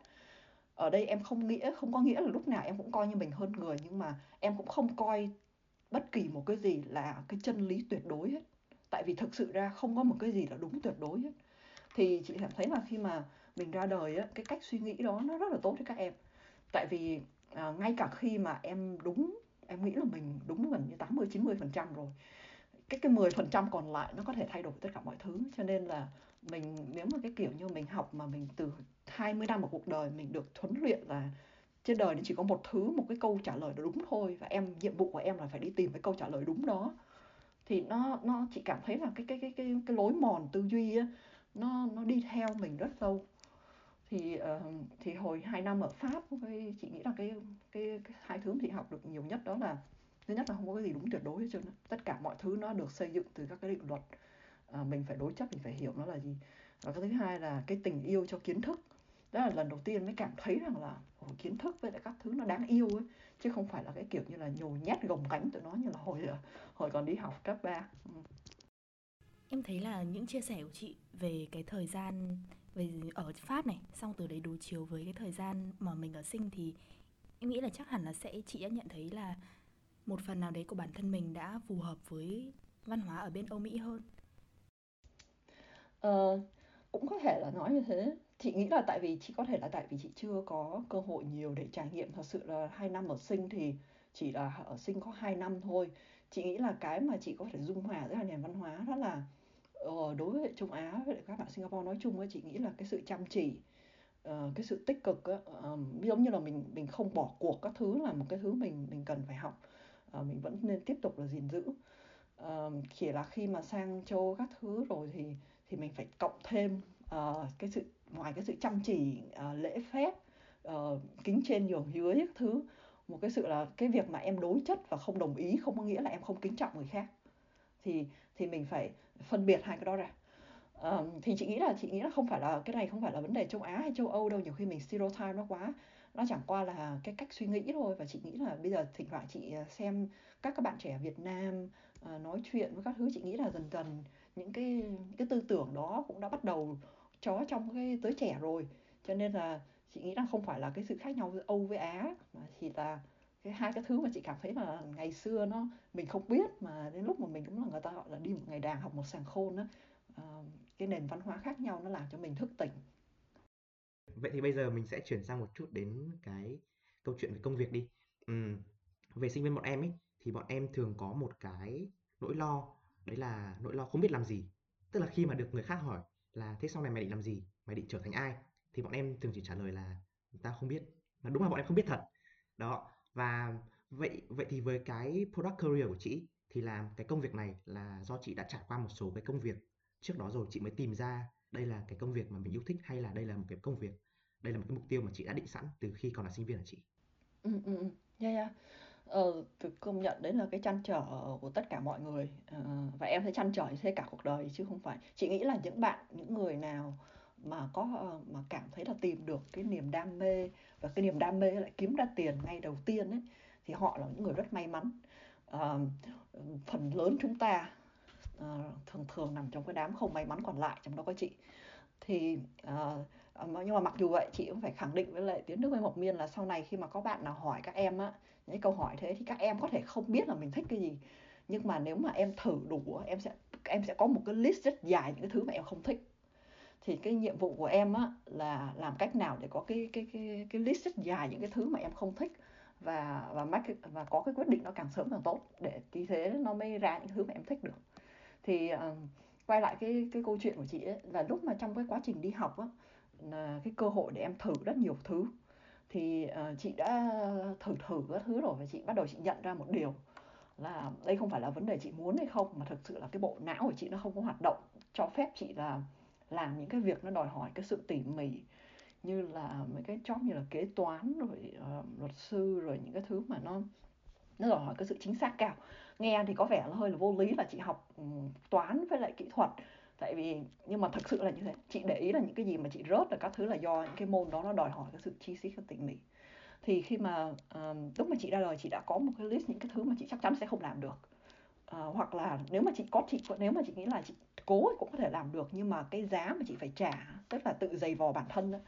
ở đây em không nghĩa không có nghĩa là lúc nào em cũng coi như mình hơn người nhưng mà em cũng không coi bất kỳ một cái gì là cái chân lý tuyệt đối hết. Tại vì thực sự ra không có một cái gì là đúng tuyệt đối hết. Thì chị cảm thấy là khi mà mình ra đời á cái cách suy nghĩ đó nó rất là tốt cho các em. Tại vì à, ngay cả khi mà em đúng em nghĩ là mình đúng gần như 80 90 phần trăm rồi cái cái 10 phần trăm còn lại nó có thể thay đổi tất cả mọi thứ. Cho nên là mình nếu mà cái kiểu như mình học mà mình từ 20 năm ở cuộc đời mình được huấn luyện là trên đời nó chỉ có một thứ một cái câu trả lời đúng thôi và em nhiệm vụ của em là phải đi tìm cái câu trả lời đúng đó. Thì nó nó chị cảm thấy là cái cái cái cái cái lối mòn tư duy á nó nó đi theo mình rất lâu. Thì uh, thì hồi hai năm ở pháp cái chị nghĩ là cái cái, cái hai thứ chị học được nhiều nhất đó là thứ nhất là không có cái gì đúng tuyệt đối hết trơn tất cả mọi thứ nó được xây dựng từ các cái định luật à, mình phải đối chất mình phải hiểu nó là gì. Và cái thứ hai là cái tình yêu cho kiến thức. Đó là lần đầu tiên mới cảm thấy rằng là ồ, kiến thức với lại các thứ nó đáng yêu ấy. Chứ không phải là cái kiểu như là nhồi nhét gồng gánh tụi nó như là hồi ờ, hồi còn đi học cấp 3 ừ. em thấy là những chia sẻ của chị về cái thời gian về ở Pháp này xong từ đấy đối chiếu với cái thời gian mà mình ở sinh thì em nghĩ là chắc hẳn là sẽ chị đã nhận thấy là một phần nào đấy của bản thân mình đã phù hợp với văn hóa ở bên Âu Mỹ hơn. Ờ, cũng có thể là nói như thế. Chị nghĩ là tại vì chị có thể là tại vì chị chưa có cơ hội nhiều để trải nghiệm. Thật sự là hai năm ở Sinh thì chỉ là ở Sinh có 2 năm thôi. Chị nghĩ là cái mà chị có thể dung hòa giữa hai nền văn hóa đó là ờ, đối với Trung Á với các bạn Singapore nói chung á, chị nghĩ là cái sự chăm chỉ, ờ, cái sự tích cực á, ờ, giống như là mình mình không bỏ cuộc các thứ là một cái thứ mình mình cần phải học. Ờ, mình vẫn nên tiếp tục là gìn giữ. Chỉ là khi mà sang châu các thứ rồi thì thì mình phải cộng thêm uh, cái sự ngoài cái sự chăm chỉ uh, lễ phép uh, kính trên nhường dưới các thứ một cái sự là cái việc mà em đối chất và không đồng ý không có nghĩa là em không kính trọng người khác. Thì thì mình phải phân biệt hai cái đó ra. Um, thì chị nghĩ là chị nghĩ là không phải là cái này không phải là vấn đề châu Á hay châu Âu đâu nhiều khi mình stereotype nó quá nó chẳng qua là cái cách suy nghĩ thôi. Và chị nghĩ là bây giờ thỉnh thoảng chị xem các các bạn trẻ Việt Nam uh, nói chuyện với các thứ chị nghĩ là dần dần những cái cái tư tưởng đó cũng đã bắt đầu chó trong cái giới trẻ rồi cho nên là chị nghĩ là không phải là cái sự khác nhau giữa Âu với Á, mà chỉ là cái hai cái thứ mà chị cảm thấy là ngày xưa nó mình không biết, mà đến lúc mà mình cũng là người ta gọi là đi một ngày đàn học một sàng khôn á ờ, cái nền văn hóa khác nhau nó làm cho mình thức tỉnh vậy thì bây giờ mình sẽ chuyển sang một chút đến cái câu chuyện về công việc đi ừ. về sinh viên bọn em ấy, thì bọn em thường có một cái nỗi lo đấy là nỗi lo không biết làm gì tức là khi mà được người khác hỏi là thế sau này mày định làm gì mày định trở thành ai thì bọn em thường chỉ trả lời là ta không biết mà đúng là bọn em không biết thật đó và vậy vậy thì với cái product career của chị thì làm cái công việc này là do chị đã trải qua một số cái công việc trước đó rồi chị mới tìm ra đây là cái công việc mà mình yêu thích hay là đây là một cái công việc đây là một cái mục tiêu mà chị đã định sẵn từ khi còn là sinh viên là chị? Ừ, ừ, ừ. Yeah, yeah. Ờ, thực công nhận đấy là cái trăn trở của tất cả mọi người. Ờ, và em thấy trăn trở như thế cả cuộc đời chứ không phải. Chị nghĩ là những bạn những người nào mà có ờ, mà cảm thấy là tìm được cái niềm đam mê và cái niềm đam mê lại kiếm ra tiền ngay đầu tiên ấy thì họ là những người rất may mắn. À, phần lớn chúng ta à, thường thường nằm trong cái đám không may mắn còn lại trong đó có chị. Thì à, nhưng mà mặc dù vậy chị cũng phải khẳng định với lại tiến đức với mộc miên là sau này khi mà có bạn nào hỏi các em á những câu hỏi thế thì các em có thể không biết là mình thích cái gì. Nhưng mà nếu mà em thử đủ em sẽ em sẽ có một cái list rất dài những cái thứ mà em không thích. Thì cái nhiệm vụ của em á là làm cách nào để có cái cái cái cái list rất dài những cái thứ mà em không thích. Và và make và có cái quyết định nó càng sớm càng tốt để tí thế nó mới ra những thứ mà em thích được. Thì uh, quay lại cái cái câu chuyện của chị ấy là lúc mà trong cái quá trình đi học á là cái cơ hội để em thử rất nhiều thứ thì uh, chị đã thử thử các thứ rồi và chị bắt đầu chị nhận ra một điều là đây không phải là vấn đề chị muốn hay không mà thực sự là cái bộ não của chị nó không có hoạt động cho phép chị là làm những cái việc nó đòi hỏi cái sự tỉ mỉ như là mấy cái job như là kế toán rồi uh, luật sư rồi những cái thứ mà nó nó đòi hỏi cái sự chính xác cao. Nghe thì có vẻ là hơi là vô lý là chị học um, toán với lại kỹ thuật tại vì nhưng mà thật sự là như thế. Chị để ý là những cái gì mà chị rớt là các thứ là do những cái môn đó nó đòi hỏi cái sự chi tiết và tỉ mỉ thì khi mà um, lúc mà chị ra đời chị đã có một cái list những cái thứ mà chị chắc chắn sẽ không làm được. Uh, hoặc là nếu mà chị có chị nếu mà chị nghĩ là chị cố cũng có thể làm được nhưng mà cái giá mà chị phải trả tức là tự dày vò bản thân đó,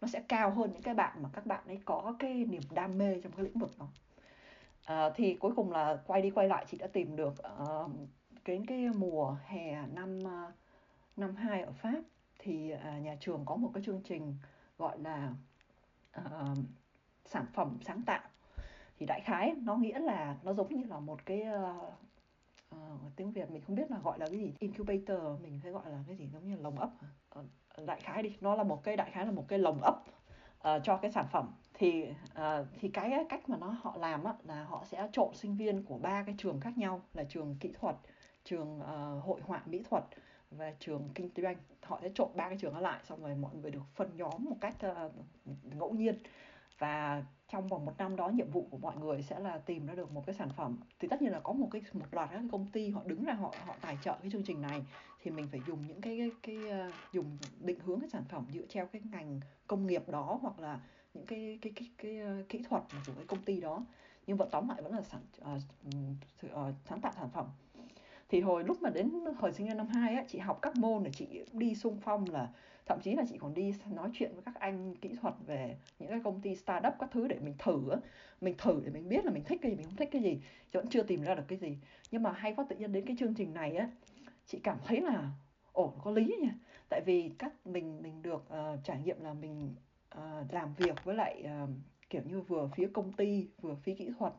nó sẽ cao hơn những cái bạn mà các bạn ấy có cái niềm đam mê trong cái lĩnh vực đó. Uh, thì cuối cùng là quay đi quay lại chị đã tìm được uh, cái cái mùa hè năm uh, năm hai ở Pháp thì uh, nhà trường có một cái chương trình gọi là uh, sản phẩm sáng tạo. Thì đại khái nó nghĩa là nó giống như là một cái uh, uh, tiếng Việt mình không biết là gọi là cái gì incubator mình sẽ gọi là cái gì giống như là lồng ấp uh, đại khái đi nó là một cái đại khái là một cái lồng ấp uh, cho cái sản phẩm. Thì uh, thì cái cách mà nó họ làm á, là họ sẽ trộn sinh viên của ba cái trường khác nhau là trường kỹ thuật trường uh, hội họa mỹ thuật và trường kinh doanh họ sẽ trộn ba cái trường đó lại xong rồi mọi người được phân nhóm một cách uh, ngẫu nhiên. Và trong vòng một năm đó nhiệm vụ của mọi người sẽ là tìm ra được một cái sản phẩm. Thì tất nhiên là có một cái một loạt các công ty họ đứng ra họ họ tài trợ cái chương trình này. Thì mình phải dùng những cái cái, cái uh, dùng định hướng cái sản phẩm dựa theo cái ngành công nghiệp đó hoặc là những cái cái cái cái, cái uh, kỹ thuật của cái công ty đó. Nhưng vẫn tóm lại vẫn là sản uh, uh, sáng tạo sản phẩm thì hồi lúc mà đến hồi sinh viên năm 2 á chị học các môn là chị đi xung phong là thậm chí là chị còn đi nói chuyện với các anh kỹ thuật về những cái công ty startup các thứ để mình thử á. Mình thử để mình biết là mình thích cái gì mình không thích cái gì chị vẫn chưa tìm ra được cái gì. Nhưng mà hay quá tự nhiên đến cái chương trình này á chị cảm thấy là ổn có lý nha. Tại vì các mình mình được uh, trải nghiệm là mình uh, làm việc với lại uh, kiểu như vừa phía công ty vừa phía kỹ thuật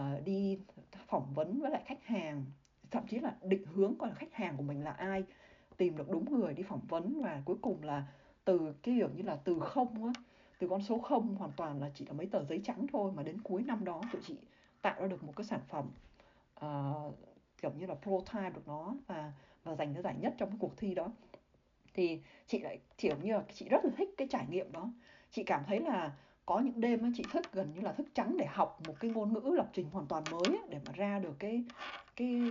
uh, đi phỏng vấn với lại khách hàng thậm chí là định hướng coi là khách hàng của mình là ai tìm được đúng người đi phỏng vấn và cuối cùng là từ cái kiểu như là từ không á từ con số không hoàn toàn là chỉ là mấy tờ giấy trắng thôi mà đến cuối năm đó tụi chị tạo ra được một cái sản phẩm uh, kiểu như là prototype được nó và và giành cái giải nhất trong cái cuộc thi đó. Thì chị lại kiểu như là chị rất là thích cái trải nghiệm đó. Chị cảm thấy là có những đêm chị thức gần như là thức trắng để học một cái ngôn ngữ lập trình hoàn toàn mới để mà ra được cái cái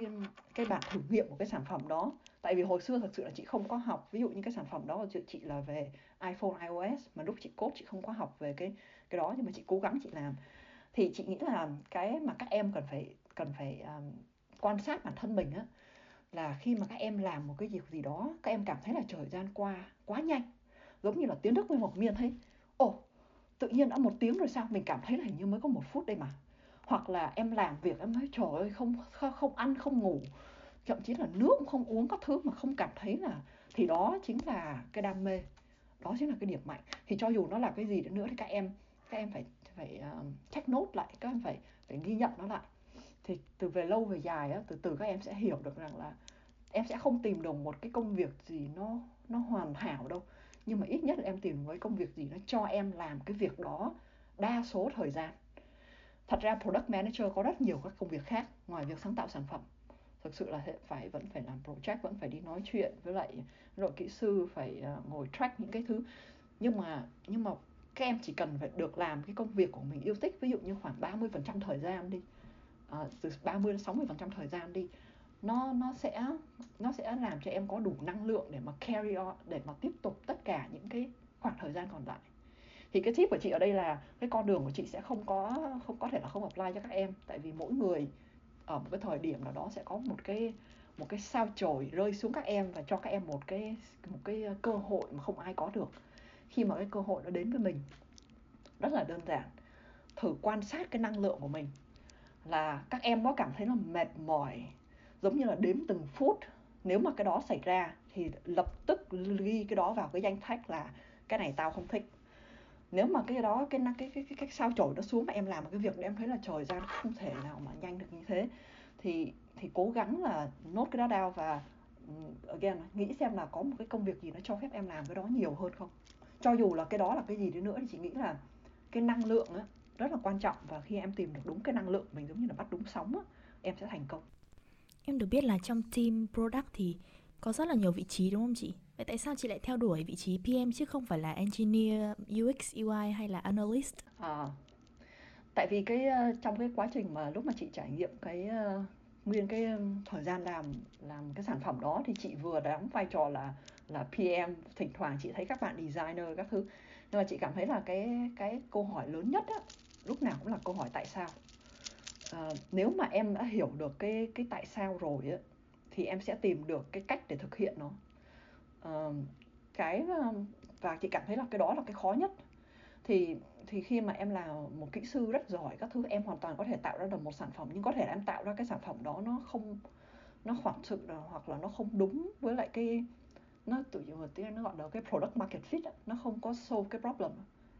cái bản thử nghiệm của cái sản phẩm đó. Tại vì hồi xưa thật sự là chị không có học ví dụ như cái sản phẩm đó của chị là về iPhone iOS mà lúc chị code chị không có học về cái cái đó nhưng mà chị cố gắng chị làm. Thì chị nghĩ là cái mà các em cần phải cần phải um, quan sát bản thân mình á là khi mà các em làm một cái việc gì đó các em cảm thấy là thời gian qua quá nhanh. Giống như là tiến đức với một miên thấy ồ tự nhiên đã một tiếng rồi sao? Mình cảm thấy là hình như mới có một phút đây mà. Hoặc là em làm việc em nói trời ơi không không ăn không ngủ. Thậm chí là nước cũng không uống các thứ mà không cảm thấy là thì đó chính là cái đam mê. Đó chính là cái điểm mạnh. Thì cho dù nó là cái gì nữa thì các em các em phải phải uh, check nốt lại các em phải phải ghi nhận nó lại. Thì từ về lâu về dài á từ từ các em sẽ hiểu được rằng là em sẽ không tìm được một cái công việc gì nó nó hoàn hảo đâu nhưng mà ít nhất là em tìm với công việc gì nó cho em làm cái việc đó đa số thời gian. Thật ra product manager có rất nhiều các công việc khác ngoài việc sáng tạo sản phẩm. Thực sự là phải vẫn phải làm project vẫn phải đi nói chuyện với lại đội kỹ sư phải ờ, ngồi track những cái thứ. Nhưng mà nhưng mà các em chỉ cần phải được làm cái công việc của mình yêu thích ví dụ như khoảng 30% thời gian đi. À, từ 30 đến 60% thời gian đi nó nó sẽ nó sẽ làm cho em có đủ năng lượng để mà carry on, để mà tiếp tục tất cả những cái khoảng thời gian còn lại. Thì cái tip của chị ở đây là cái con đường của chị sẽ không có không, có thể là không apply cho các em. Tại vì mỗi người ở một cái thời điểm nào đó sẽ có một cái một cái sao chổi rơi xuống các em và cho các em một cái một cái cơ hội mà không ai có được. Khi mà cái cơ hội nó đến với mình, rất là đơn giản. Thử quan sát cái năng lượng của mình là các em có cảm thấy là mệt mỏi giống như là đếm từng phút. Nếu mà cái đó xảy ra thì lập tức ghi cái đó vào cái danh sách là cái này tao không thích. Nếu mà cái đó cái cái cái cái, cái sao chổi nó xuống mà em làm một cái việc em thấy là trời ra nó không thể nào mà nhanh được như thế thì thì cố gắng là nốt cái đó down và ừ, again nghĩ xem là có một cái công việc gì nó cho phép em làm cái đó nhiều hơn không. Cho dù là cái đó là cái gì đi nữa thì chị nghĩ là cái năng lượng á rất là quan trọng và khi em tìm được đúng cái năng lượng mình giống như là bắt đúng sóng á em sẽ thành công em được biết là trong team product thì có rất là nhiều vị trí đúng không chị? Vậy tại sao chị lại theo đuổi vị trí PM chứ không phải là engineer UX UI hay là analyst? À, tại vì cái ờ, trong cái quá trình mà lúc mà chị trải nghiệm cái uh, nguyên cái thời gian làm làm cái sản phẩm đó thì chị vừa đóng vai trò là là PM thỉnh thoảng chị thấy các bạn designer các thứ. Nhưng mà chị cảm thấy là cái cái câu hỏi lớn nhất á lúc nào cũng là câu hỏi tại sao à, nếu mà em đã hiểu được cái cái tại sao rồi á thì em sẽ tìm được cái cách để thực hiện nó. À, cái ờ, và chị cảm thấy là cái đó là cái khó nhất. Thì thì khi mà em là một kỹ sư rất giỏi các thứ em hoàn toàn có thể tạo ra được một sản phẩm nhưng có thể là em tạo ra cái sản phẩm đó nó không nó khoảng sự hoặc là nó không đúng với lại cái nó tự nhiên tiếng nó gọi là cái product market fit nó không có solve cái problem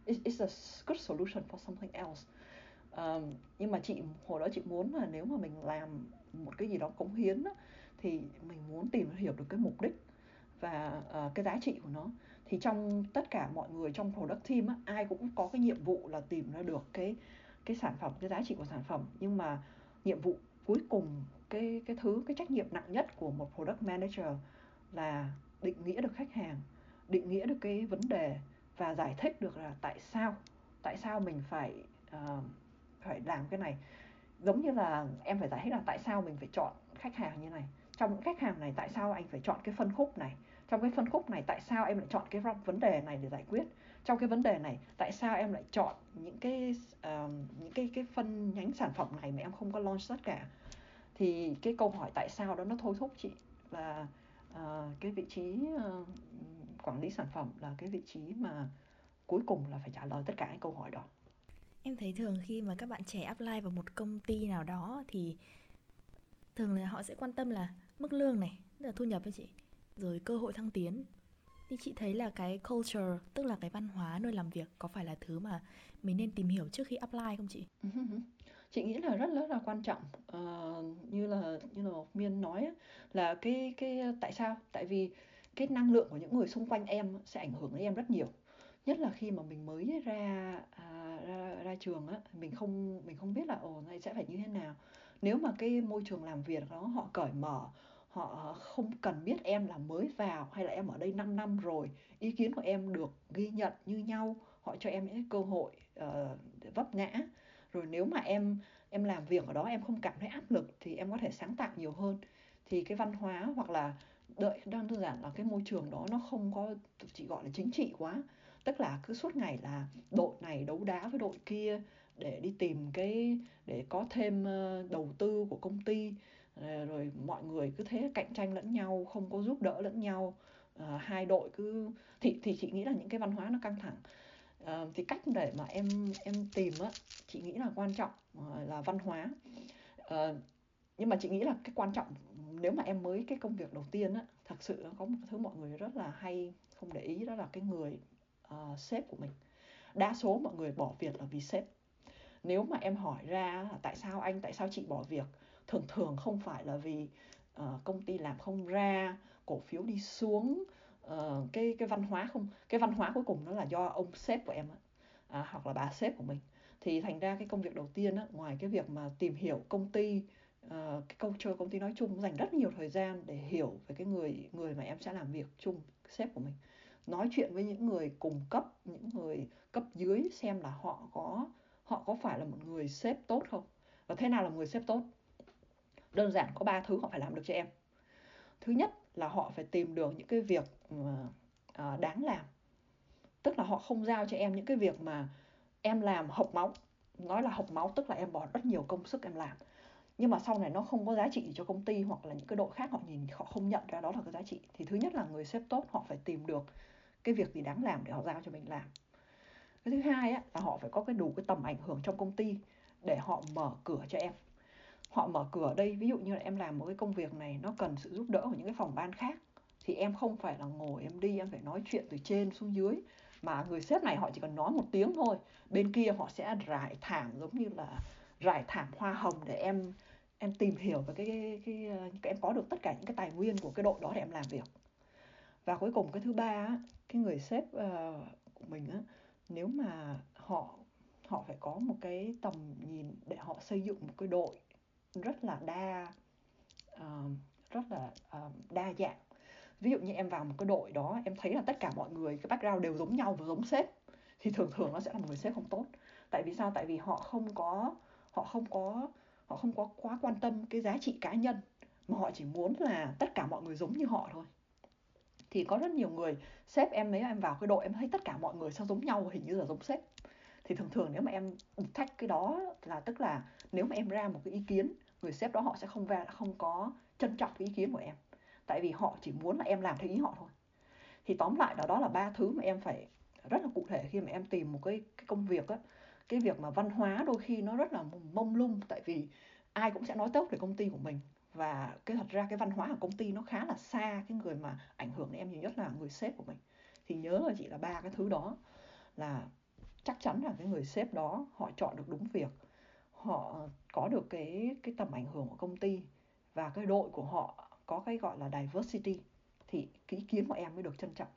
it's a good solution for something else um, nhưng mà chị hồi đó chị muốn là nếu mà mình làm một cái gì đó cống hiến đó, thì mình muốn tìm hiểu được cái mục đích và uh, cái giá trị của nó. Thì trong tất cả mọi người trong product team á, ai cũng có cái nhiệm vụ là tìm ra được cái cái sản phẩm cái giá trị của sản phẩm. Nhưng mà nhiệm vụ cuối cùng cái cái thứ cái trách nhiệm nặng nhất của một product manager là định nghĩa được khách hàng định nghĩa được cái vấn đề và giải thích được là tại sao tại sao mình phải uh, phải làm cái này. Giống như là em phải giải thích là tại sao mình phải chọn khách hàng như này. Trong những khách hàng này tại sao anh phải chọn cái phân khúc này? Trong cái phân khúc này tại sao em lại chọn cái vấn đề này để giải quyết? Trong cái vấn đề này tại sao em lại chọn những cái uh, những cái cái phân nhánh sản phẩm này mà em không có launch tất cả? Thì cái câu hỏi tại sao đó nó thôi thúc chị là uh, cái vị trí uh, quản lý sản phẩm là cái vị trí mà cuối cùng là phải trả lời tất cả những câu hỏi đó em thấy thường khi mà các bạn trẻ apply vào một công ty nào đó thì thường là họ sẽ quan tâm là mức lương này là thu nhập với chị rồi cơ hội thăng tiến. Thì chị thấy là cái culture tức là cái văn hóa nơi làm việc có phải là thứ mà mình nên tìm hiểu trước khi apply không chị? [LAUGHS] Chị nghĩ là rất rất là quan trọng. Uh, như là như là miên nói là cái cái tại sao? Tại vì cái năng lượng của những người xung quanh em sẽ ảnh hưởng đến em rất nhiều nhất là khi mà mình mới ra à, ra, ra trường á mình không mình không biết là ồ này sẽ phải như thế nào. Nếu mà cái môi trường làm việc đó họ cởi mở họ không cần biết em là mới vào hay là em ở đây 5 năm rồi ý kiến của em được ghi nhận như nhau họ cho em những cơ hội uh, để vấp ngã. Rồi nếu mà em em làm việc ở đó em không cảm thấy áp lực thì em có thể sáng tạo nhiều hơn. Thì cái văn hóa hoặc là đợi đơn giản là cái môi trường đó nó không có chỉ gọi là chính trị quá tức là cứ suốt ngày là đội này đấu đá với đội kia để đi tìm cái để có thêm ờ, đầu tư của công ty. Ờ, rồi mọi người cứ thế cạnh tranh lẫn nhau không có giúp đỡ lẫn nhau. À, hai đội cứ thì thì chị nghĩ là những cái văn hóa nó căng thẳng. À, thì cách để mà em em tìm á chị nghĩ là quan trọng là văn hóa. À, nhưng mà chị nghĩ là cái quan trọng nếu mà em mới cái công việc đầu tiên á thật sự có một thứ mọi người rất là hay không để ý đó là cái người uh, sếp của mình. Đa số mọi người bỏ việc là vì sếp. Nếu mà em hỏi ra tại sao anh tại sao chị bỏ việc thường thường không phải là vì uh, công ty làm không ra cổ phiếu đi xuống uh, cái cái văn hóa không cái văn hóa cuối cùng nó là do ông sếp của em à, hoặc là bà sếp của mình. Thì thành ra cái công việc đầu tiên á, ngoài cái việc mà tìm hiểu công ty uh, cái culture công ty nói chung dành rất nhiều thời gian để hiểu về cái người người mà em sẽ làm việc chung sếp của mình nói chuyện với những người cùng cấp, những người cấp dưới xem là họ có họ có phải là một người sếp tốt không? Và thế nào là người sếp tốt? Đơn giản có ba thứ họ phải làm được cho em. Thứ nhất là họ phải tìm được những cái việc mà à, đáng làm. Tức là họ không giao cho em những cái việc mà em làm hộc máu. Nói là hộc máu tức là em bỏ rất nhiều công sức em làm. Nhưng mà sau này nó không có giá trị gì cho công ty hoặc là những cái đội khác họ nhìn, họ không nhận ra đó là cái giá trị. Thì thứ nhất là người sếp tốt, họ phải tìm được cái việc gì đáng làm để họ giao cho mình làm. Cái thứ hai á, là họ phải có cái đủ cái tầm ảnh hưởng trong công ty để họ mở cửa cho em. Họ mở cửa ở đây ví dụ như là em làm một cái công việc này nó cần sự giúp đỡ của những cái phòng ban khác thì em không phải là ngồi em đi em phải nói chuyện từ trên xuống dưới. Mà người sếp này họ chỉ cần nói một tiếng thôi bên kia họ sẽ rải thảm giống như là rải thảm hoa hồng để em em tìm hiểu về cái, cái, cái, cái em có được tất cả những cái tài nguyên của cái đội đó để em làm việc và cuối cùng cái thứ ba cái người sếp ờ, của mình á nếu mà họ họ phải có một cái tầm nhìn để họ xây dựng một cái đội rất là đa uh, rất là uh, đa dạng. Ví dụ như em vào một cái đội đó em thấy là tất cả mọi người cái background đều giống nhau và giống sếp thì thường thường nó sẽ là một người sếp không tốt. Tại vì sao? Tại vì họ không có họ không có họ không có quá quan tâm cái giá trị cá nhân mà họ chỉ muốn là tất cả mọi người giống như họ thôi thì có rất nhiều người sếp em mấy em vào cái đội em thấy tất cả mọi người sao giống nhau hình như là giống sếp. Thì thường thường nếu mà em thách cái đó là tức là nếu mà em ra một cái ý kiến người sếp đó họ sẽ không ra không có trân trọng cái ý kiến của em. Tại vì họ chỉ muốn là em làm theo ý họ thôi. Thì tóm lại đó đó là ba thứ mà em phải rất là cụ thể khi mà em tìm một cái, cái công việc á. Cái việc mà văn hóa đôi khi nó rất là mông lung tại vì ai cũng sẽ nói tốt về công ty của mình và cái thật ra cái văn hóa ở công ty nó khá là xa cái người mà ảnh hưởng đến em nhiều nhất là người sếp của mình. Thì nhớ là chỉ là ba cái thứ đó là chắc chắn là cái người sếp đó họ chọn được đúng việc họ có được cái cái tầm ảnh hưởng của công ty và cái đội của họ có cái gọi là diversity thì cái ý kiến của em mới được trân trọng.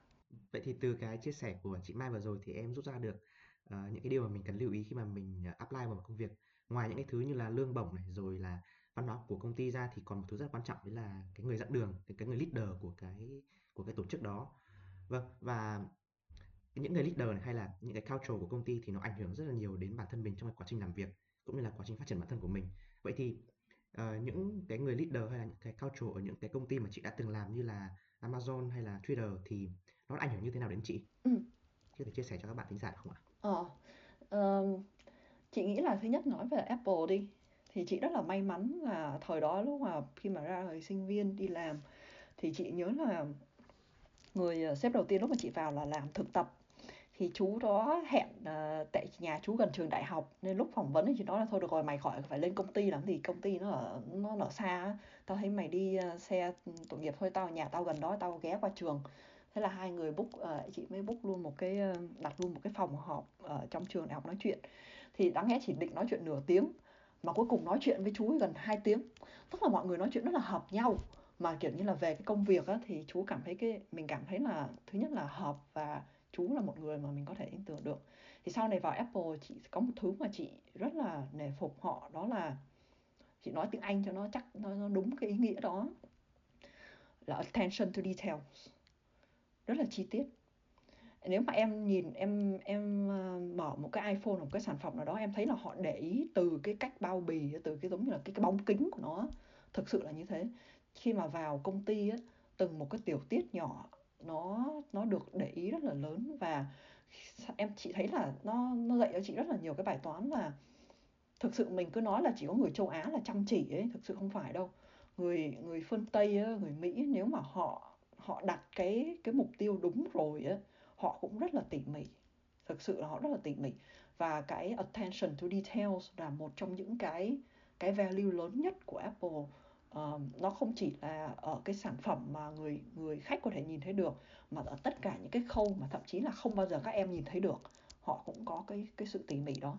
Vậy thì từ cái chia sẻ của chị Mai vừa rồi thì em rút ra được uh, những cái điều mà mình cần lưu ý khi mà mình ờ, apply vào một công việc. Ngoài những cái thứ như là lương bổng này rồi là văn hóa của công ty ra thì còn một thứ rất quan trọng đấy là cái người dẫn đường cái người leader của cái của cái tổ chức đó vâng và những người leader này hay là những cái culture của công ty thì nó ảnh hưởng rất là nhiều đến bản thân mình trong cái quá trình làm việc cũng như là quá trình phát triển bản thân của mình vậy thì uh, những cái người leader hay là những cái culture ở những cái công ty mà chị đã từng làm như là Amazon hay là Twitter thì nó ảnh hưởng như thế nào đến chị? Ừ. Chị có thể chia sẻ cho các bạn thính giả không ạ? Ờ, uh, chị nghĩ là thứ nhất nói về Apple đi thì chị rất là may mắn là thời đó lúc mà khi mà ra đời sinh viên đi làm thì chị nhớ là người ờ, sếp đầu tiên lúc mà chị vào là làm thực tập. Thì chú đó hẹn uh, tại nhà chú gần trường đại học nên lúc phỏng vấn thì chị nói là thôi được rồi mày khỏi phải lên công ty làm gì công ty nó ở nó ở xa tao thấy mày đi uh, xe tội nghiệp thôi tao nhà tao gần đó tao ghé qua trường. Thế là hai người book uh, chị mới book luôn một cái đặt luôn một cái phòng họp ở trong trường đại học nói chuyện. Thì đáng lẽ chỉ định nói chuyện nửa tiếng mà cuối cùng nói chuyện với chú gần 2 tiếng. Tức là mọi người nói chuyện rất là hợp nhau. Mà kiểu như là về cái công việc á, thì chú cảm thấy cái mình cảm thấy là thứ nhất là hợp và chú là một người mà mình có thể tin tưởng được. Thì sau này vào Apple chị có một thứ mà chị rất là nể phục họ đó là chị nói tiếng Anh cho nó chắc nó, nó đúng cái ý nghĩa đó. Là attention to details. Rất là chi tiết nếu mà em nhìn em em ờ, mở một cái iPhone một cái sản phẩm nào đó em thấy là họ để ý từ cái cách bao bì từ cái giống như là cái, cái bóng kính của nó thực sự là như thế. Khi mà vào công ty á, từng một cái tiểu tiết nhỏ nó nó được để ý rất là lớn và em chị thấy là nó nó dạy cho chị rất là nhiều cái bài toán là thực sự mình cứ nói là chỉ có người châu Á là chăm chỉ ấy thực sự không phải đâu. Người người phương Tây á, người Mỹ nếu mà họ họ đặt cái cái mục tiêu đúng rồi á họ cũng rất là tỉ mỉ. Thực sự là họ rất là tỉ mỉ. Và cái attention to details là một trong những cái cái value lớn nhất của Apple. Uh, nó không chỉ là ở cái sản phẩm mà người người khách có thể nhìn thấy được mà ở tất cả những cái khâu mà thậm chí là không bao giờ các em nhìn thấy được. Họ cũng có cái cái sự tỉ mỉ đó.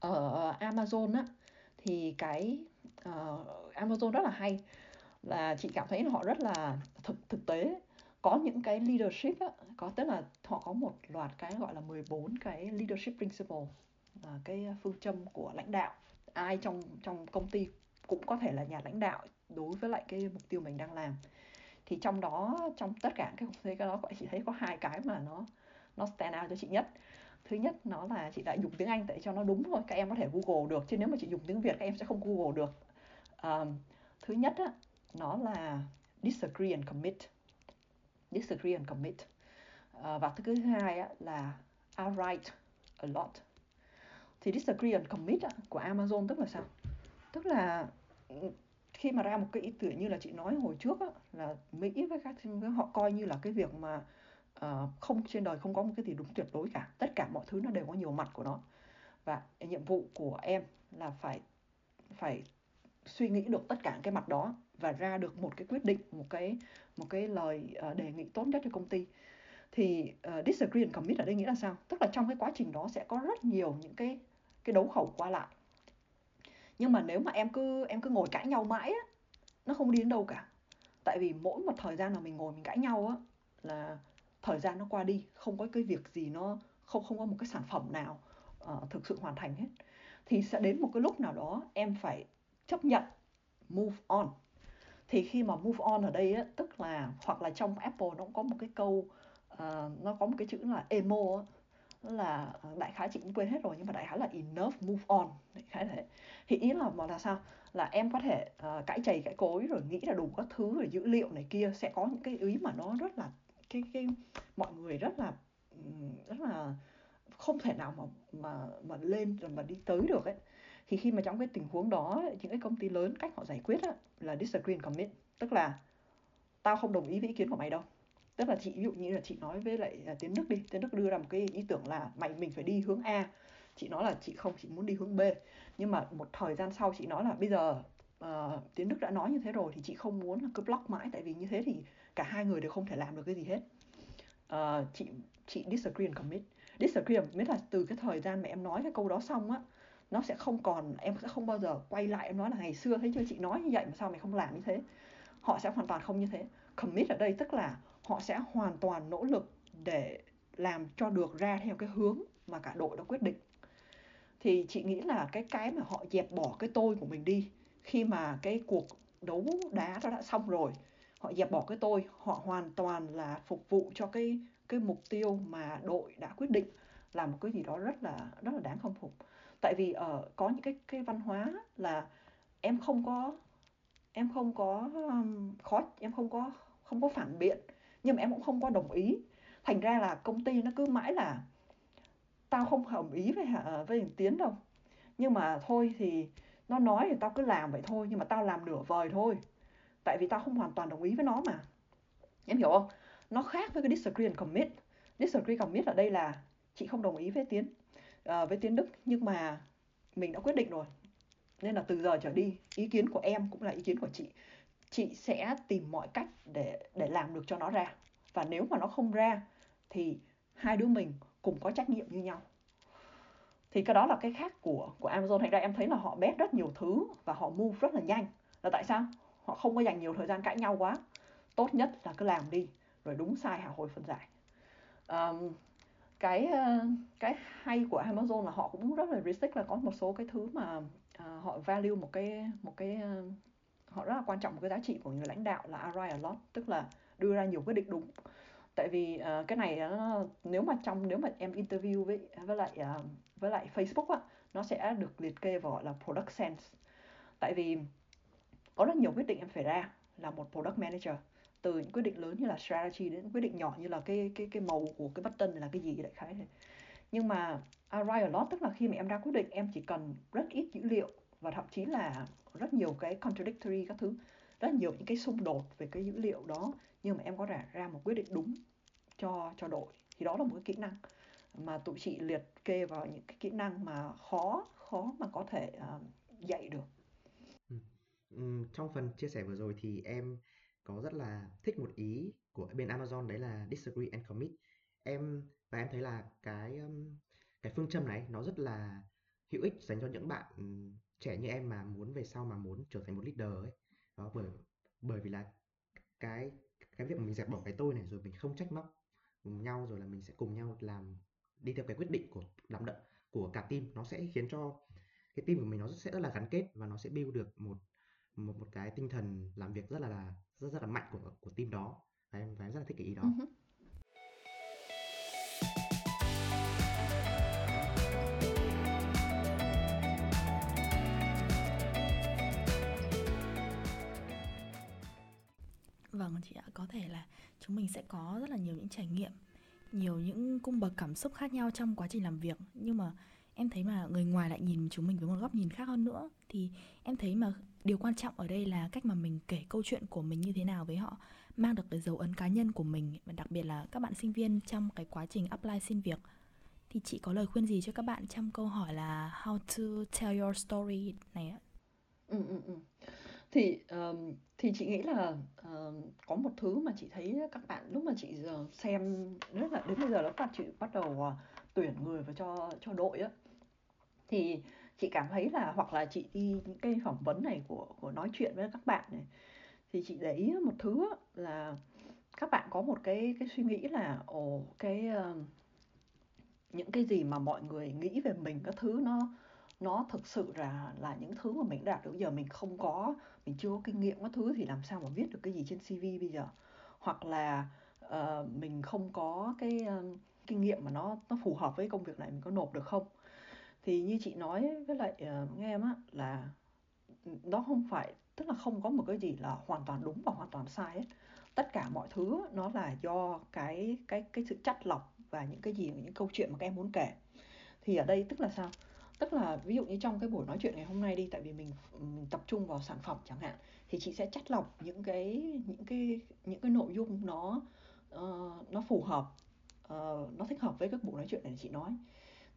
Ở Amazon á thì cái uh, Amazon rất là hay. Là chị cảm thấy là họ rất là thực thực tế có những cái leadership á, có tức là họ có một loạt cái gọi là 14 cái leadership principle là cái phương châm của lãnh đạo. Ai trong trong công ty cũng có thể là nhà lãnh đạo đối với lại cái mục tiêu mình đang làm. Thì trong đó trong tất cả cái cái đó chị thấy có hai cái mà nó nó stand out cho chị nhất. Thứ nhất nó là chị đã dùng tiếng anh để cho nó đúng thôi các em có thể google được chứ nếu mà chị dùng tiếng việt các em sẽ không google được. Um, thứ nhất á, nó là disagree and commit disagree and commit. Ờ, và thứ hai á, là write a lot. Thì disagree and commit á, của Amazon tức là sao? Tức là ừ, khi mà ra một cái ý tưởng như là chị nói hồi trước á, là Mỹ với các họ coi như là cái việc mà uh, không trên đời không có một cái gì đúng tuyệt đối cả. Tất cả mọi thứ nó đều có nhiều mặt của nó. Và nhiệm vụ của em là phải phải suy nghĩ được tất cả cái mặt đó và ra được một cái quyết định một cái một cái lời uh, đề nghị tốt nhất cho công ty. Thì uh, disagree and commit ở đây nghĩa là sao? Tức là trong cái quá trình đó sẽ có rất nhiều những cái cái đấu khẩu qua lại. Nhưng mà nếu mà em cứ em cứ ngồi cãi nhau mãi á nó không đi đến đâu cả. Tại vì mỗi một thời gian mà mình ngồi mình cãi nhau á là thời gian nó qua đi không có cái việc gì nó không không có một cái sản phẩm nào uh, thực sự hoàn thành hết. Thì sẽ đến một cái lúc nào đó em phải chấp nhận move on thì khi mà move on ở đây á, tức là hoặc là trong Apple nó cũng có một cái câu uh, nó có một cái chữ là emo á, là ờ, đại khái chị cũng quên hết rồi nhưng mà đại khái là enough move on. Đại khái thế. Thì ý là mà là sao? Là em có thể uh, cãi chày cãi cối rồi nghĩ là đủ các thứ rồi dữ liệu này kia. Sẽ có những cái ý mà nó rất là cái cái mọi người rất là rất là không thể nào mà mà mà lên rồi mà đi tới được ấy thì khi mà trong cái tình huống đó những cái công ty lớn cách họ giải quyết á, là disagree and commit. Tức là tao không đồng ý với ý kiến của mày đâu. Tức là chị ví dụ như là chị nói với lại à, tiến đức đi. Tiến đức đưa ra một cái ý tưởng là mày mình phải đi hướng a. Chị nói là chị không chị muốn đi hướng b. Nhưng mà một thời gian sau chị nói là bây giờ uh, tiến đức đã nói như thế rồi thì chị không muốn là cứ block mãi. Tại vì như thế thì cả hai người đều không thể làm được cái gì hết. Uh, chị chị disagree and commit. Disagree and commit là từ cái thời gian mà em nói cái câu đó xong á nó sẽ không còn, em sẽ không bao giờ quay lại, em nói là ngày xưa thấy chưa, chị nói như vậy mà sao mày không làm như thế? Họ sẽ hoàn toàn không như thế. Commit ở đây tức là họ sẽ hoàn toàn nỗ lực để làm cho được ra theo cái hướng mà cả đội đã quyết định. Thì chị nghĩ là cái cái mà họ dẹp bỏ cái tôi của mình đi, khi mà cái cuộc đấu đá đó đã xong rồi, họ dẹp bỏ cái tôi, họ hoàn toàn là phục vụ cho cái cái mục tiêu mà đội đã quyết định, là một cái gì đó rất là rất là đáng khâm phục tại vì ở uh, có những cái cái văn hóa là em không có em không có um, khó em không có không có phản biện nhưng mà em cũng không có đồng ý. Thành ra là công ty nó cứ mãi là tao không đồng ý với với tiến đâu. Nhưng mà thôi thì nó nói thì tao cứ làm vậy thôi nhưng mà tao làm nửa vời thôi. Tại vì tao không hoàn toàn đồng ý với nó mà. Em hiểu không? Nó khác với cái disagree and commit. Disagree commit ở đây là chị không đồng ý với tiến uh, với tiến đức nhưng mà mình đã quyết định rồi. Nên là từ giờ trở đi ý kiến của em cũng là ý kiến của chị. Chị sẽ tìm mọi cách để để làm được cho nó ra. Và nếu mà nó không ra thì hai đứa mình cùng có trách nhiệm như nhau. Thì cái đó là cái khác của của Amazon. Thành ra em thấy là họ bét rất nhiều thứ và họ move rất là nhanh. Là tại sao? Họ không có dành nhiều thời gian cãi nhau quá. Tốt nhất là cứ làm đi rồi đúng sai hả hồi phân giải. Um, cái ờ, cái hay của Amazon là họ cũng rất là restrict là có một số cái thứ mà uh, họ value một cái một cái uh, họ rất là quan trọng một cái giá trị của người lãnh đạo là arrive a lot tức là đưa ra nhiều quyết định đúng. Tại vì uh, cái này nó, nếu mà trong nếu mà em interview với với lại uh, với lại Facebook á nó sẽ được liệt kê vào gọi là product sense. Tại vì có rất nhiều quyết định em phải ra là một product manager từ những quyết định lớn như là strategy đến quyết định nhỏ như là cái cái cái màu của cái button là cái gì đại khái này nhưng mà arrive a lot tức là khi mà em ra quyết định em chỉ cần rất ít dữ liệu và thậm chí là rất nhiều cái contradictory các thứ rất nhiều những cái xung đột về cái dữ liệu đó nhưng mà em có thể ra một quyết định đúng cho cho đội. Thì đó là một cái kỹ năng mà tụi chị liệt kê vào những cái kỹ năng mà khó khó mà có thể uh, dạy được. Ừ. ừ. trong phần chia sẻ vừa rồi thì em có rất là thích một ý của bên Amazon, đấy là disagree and commit. Em, và em thấy là cái cái phương châm này nó rất là hữu ích dành cho những bạn trẻ như em mà muốn về sau mà muốn trở thành một leader ấy. Đó, bởi bởi vì là cái cái việc mà mình dẹp bỏ cái tôi này rồi mình không trách móc cùng nhau, rồi là mình sẽ cùng nhau làm, đi theo cái quyết định của làm đợi của cả team, nó sẽ khiến cho cái team của mình nó sẽ rất là gắn kết và nó sẽ build được một một một cái tinh thần làm việc rất là rất rất là mạnh của của team đó và em và em rất là thích cái ý đó. Uh-huh. Vâng chị ạ, có thể là chúng mình sẽ có rất là nhiều những trải nghiệm, nhiều những cung bậc cảm xúc khác nhau trong quá trình làm việc nhưng mà em thấy mà người ngoài lại nhìn chúng mình với một góc nhìn khác hơn nữa thì em thấy mà điều quan trọng ở đây là cách mà mình kể câu chuyện của mình như thế nào với họ mang được cái dấu ấn cá nhân của mình và đặc biệt là các bạn sinh viên trong cái quá trình apply xin việc thì chị có lời khuyên gì cho các bạn trong câu hỏi là how to tell your story này ạ? Ừ, ừ, ừ. Thì um, thì chị nghĩ là um, có một thứ mà chị thấy các bạn lúc mà chị giờ xem rất là đến bây giờ là chị bắt đầu uh, tuyển người vào cho cho đội á thì chị cảm thấy là hoặc là chị đi những cái phỏng vấn này của của nói chuyện với các bạn này thì chị để ý một thứ là các bạn có một cái cái suy nghĩ là ồ cái uh, những cái gì mà mọi người nghĩ về mình các thứ nó nó thực sự là là những thứ mà mình đạt được. Bây giờ mình không có mình chưa có kinh nghiệm các thứ thì làm sao mà viết được cái gì trên CV bây giờ? Hoặc là uh, mình không có cái uh, kinh nghiệm mà nó nó phù hợp với công việc này mình có nộp được không? Thì như chị nói với lại uh, nghe em á là ừ, nó không phải tức là không có một cái gì là hoàn toàn đúng và hoàn toàn sai hết. Tất cả mọi thứ nó là do cái cái cái sự chắt lọc và những cái gì những câu chuyện mà các em muốn kể. Thì ở đây tức là sao? Tức là ví dụ như trong cái buổi nói chuyện ngày hôm nay đi tại vì mình, ừ, mình tập trung vào sản phẩm chẳng hạn thì chị sẽ chắt lọc những cái những cái những cái nội dung nó uh, nó phù hợp uh, nó thích hợp với các buổi nói chuyện này chị nói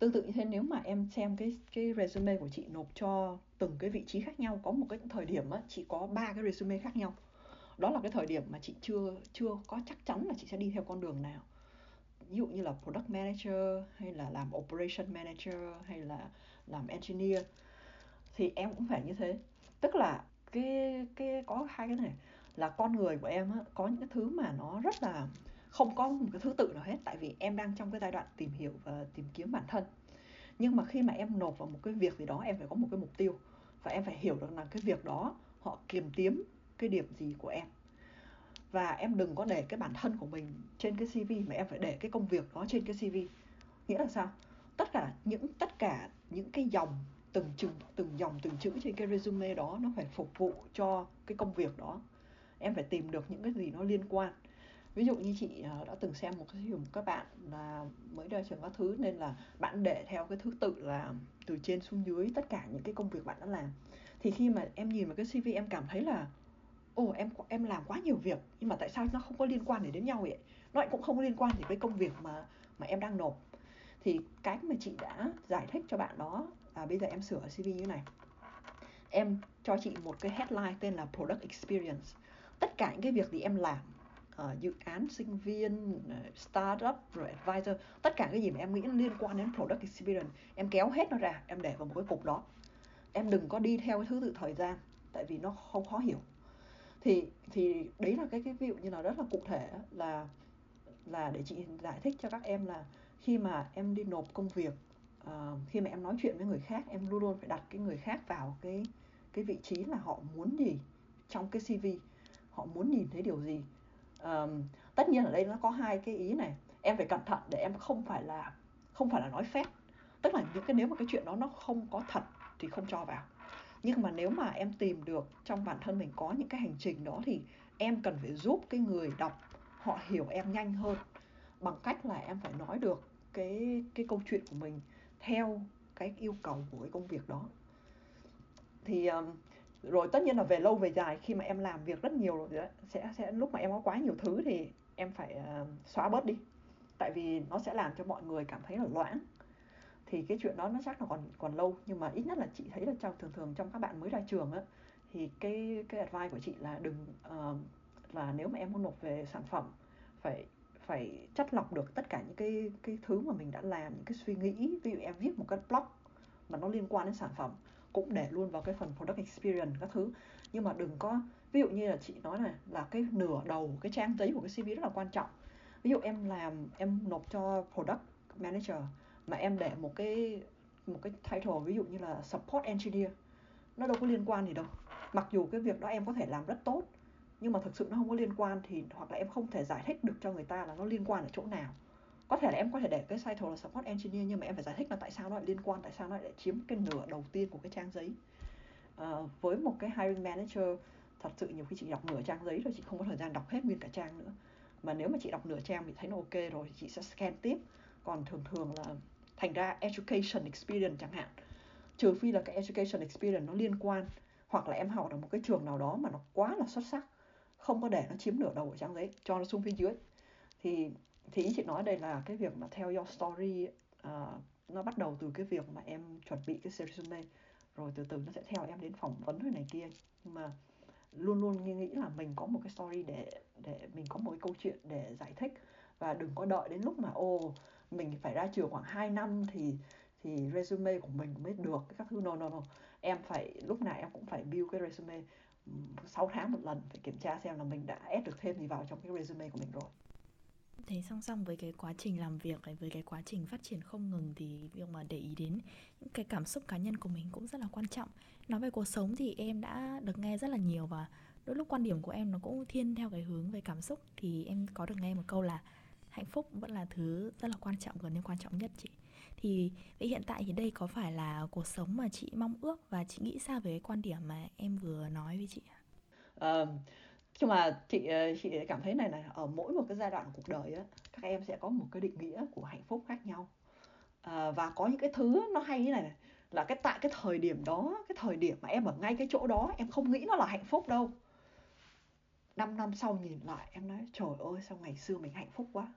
tương tự như thế nếu mà em xem cái cái resume của chị nộp cho từng cái vị trí khác nhau có một cái thời điểm á chị có ba cái resume khác nhau. Đó là cái thời điểm mà chị chưa chưa có chắc chắn là chị sẽ đi theo con đường nào. Ví dụ như là product manager hay là làm operation manager hay là làm engineer. Thì em cũng phải như thế. Tức là cái cái có hai cái này. Là con người của em á, có những cái thứ mà nó rất là không có một cái thứ tự nào hết, tại vì em đang trong cái giai đoạn tìm hiểu và tìm kiếm bản thân. Nhưng mà khi mà em nộp vào một cái việc gì đó, em phải có một cái mục tiêu và em phải hiểu được là cái việc đó họ kiềm tiếm cái điểm gì của em. Và em đừng có để cái bản thân của mình trên cái CV mà em phải để cái công việc đó trên cái CV nghĩa là sao? Tất cả những, tất cả những cái dòng, từng chừng, từng dòng, từng chữ trên cái resume đó nó phải phục vụ cho cái công việc đó. Em phải tìm được những cái gì nó liên quan ví dụ như chị ờ, đã từng xem một cái film các bạn là mới ra trường các thứ, nên là bạn để theo cái thứ tự là từ trên xuống dưới tất cả những cái công việc bạn đã làm. Thì khi mà em nhìn vào cái CV em cảm thấy là, ồ, em em làm quá nhiều việc, nhưng mà tại sao nó không có liên quan để đến nhau vậy? Nó lại cũng không liên quan gì với công việc mà mà em đang nộp. Thì cái mà chị đã giải thích cho bạn đó là bây giờ em sửa CV như này. Em cho chị một cái headline tên là product experience. Tất cả những cái việc gì em làm uh, dự án sinh viên ờ, startup rồi advisor tất cả cái gì mà em nghĩ liên quan đến product experience em kéo hết nó ra em để vào một cái cục đó. Em đừng có đi theo cái thứ tự thời gian tại vì nó không khó hiểu. Thì thì đấy là cái cái ví dụ như là rất là cụ thể là là để chị giải thích cho các em là khi mà em đi nộp công việc uh, khi mà em nói chuyện với người khác em luôn luôn phải đặt cái người khác vào cái cái vị trí là họ muốn gì trong cái cv họ muốn nhìn thấy điều gì um, tất nhiên ở đây nó có hai cái ý này. Em phải cẩn thận để em không phải là không phải là nói phép. Tức là những cái nếu mà cái chuyện đó nó không có thật thì không cho vào. Nhưng mà nếu mà em tìm được trong bản thân mình có những cái hành trình đó thì em cần phải giúp cái người đọc họ hiểu em nhanh hơn. Bằng cách là em phải nói được cái cái câu chuyện của mình theo cái yêu cầu của cái công việc đó. Thì um, rồi tất nhiên là về lâu về dài khi mà em làm việc rất nhiều rồi thì sẽ sẽ lúc mà em có quá nhiều thứ thì em phải uh, xóa bớt đi. Tại vì nó sẽ làm cho mọi người cảm thấy là loãng. Thì cái chuyện đó nó chắc là còn còn lâu nhưng mà ít nhất là chị thấy là trong thường thường trong các bạn mới ra trường á thì cái cái advice của chị là đừng uh, là nếu mà em muốn nộp về sản phẩm phải phải chất lọc được tất cả những cái cái thứ mà mình đã làm những cái suy nghĩ. Ví dụ em viết một cái blog mà nó liên quan đến sản phẩm cũng để luôn vào cái phần product experience các thứ. Nhưng mà đừng có ví dụ như là chị nói này là cái nửa đầu cái trang giấy của cái CV rất là quan trọng. Ví dụ em làm em nộp cho product manager mà em để một cái một cái title ví dụ như là support engineer nó đâu có liên quan gì đâu. Mặc dù cái việc đó em có thể làm rất tốt nhưng mà thực sự nó không có liên quan thì hoặc là em không thể giải thích được cho người ta là nó liên quan ở chỗ nào có thể là em có thể để cái title là support engineer nhưng mà em phải giải thích là tại sao nó lại liên quan tại sao nó lại chiếm cái nửa đầu tiên của cái trang giấy. À, với một cái hiring manager thật sự nhiều khi chị đọc nửa trang giấy rồi chị không có thời gian đọc hết nguyên cả trang nữa. Mà nếu mà chị đọc nửa trang thì thấy nó ok rồi thì chị sẽ scan tiếp. Còn thường thường là thành ra education experience chẳng hạn. Trừ phi là cái education experience nó liên quan hoặc là em học ở một cái trường nào đó mà nó quá là xuất sắc không có để nó chiếm nửa đầu của trang giấy cho nó xuống phía dưới. Thì thì ý chị nói đây là cái việc mà theo your story uh, nó bắt đầu từ cái việc mà em chuẩn bị cái resume. Rồi từ từ nó sẽ theo em đến phỏng vấn rồi này kia. Nhưng mà luôn luôn nghĩ là mình có một cái story để để mình có một cái câu chuyện để giải thích. Và đừng có đợi đến lúc mà ô mình phải ra trường khoảng 2 năm thì thì resume của mình mới được các thứ. No no no. Em phải lúc nào em cũng phải build cái resume. 6 tháng một lần phải kiểm tra xem là mình đã add được thêm gì vào trong cái resume của mình rồi thế song song với cái quá trình làm việc với cái quá trình phát triển không ngừng thì việc mà để ý đến những cái cảm xúc cá nhân của mình cũng rất là quan trọng. Nói về cuộc sống thì em đã được nghe rất là nhiều và đôi lúc quan điểm của em nó cũng thiên theo cái hướng về cảm xúc. Thì em có được nghe một câu là hạnh phúc vẫn là thứ rất là quan trọng gần như quan trọng nhất chị. Thì vậy hiện tại thì đây có phải là cuộc sống mà chị mong ước và chị nghĩ sao về cái quan điểm mà em vừa nói với chị uh, nhưng mà chị ờ, chị cảm thấy này này ở mỗi một cái giai đoạn của cuộc đời á các em sẽ có một cái định nghĩa của hạnh phúc khác nhau. À, và có những cái thứ nó hay như này, này là cái tại cái thời điểm đó cái thời điểm mà em ở ngay cái chỗ đó em không nghĩ nó là hạnh phúc đâu. 5 năm sau nhìn lại em nói trời ơi sao ngày xưa mình hạnh phúc quá.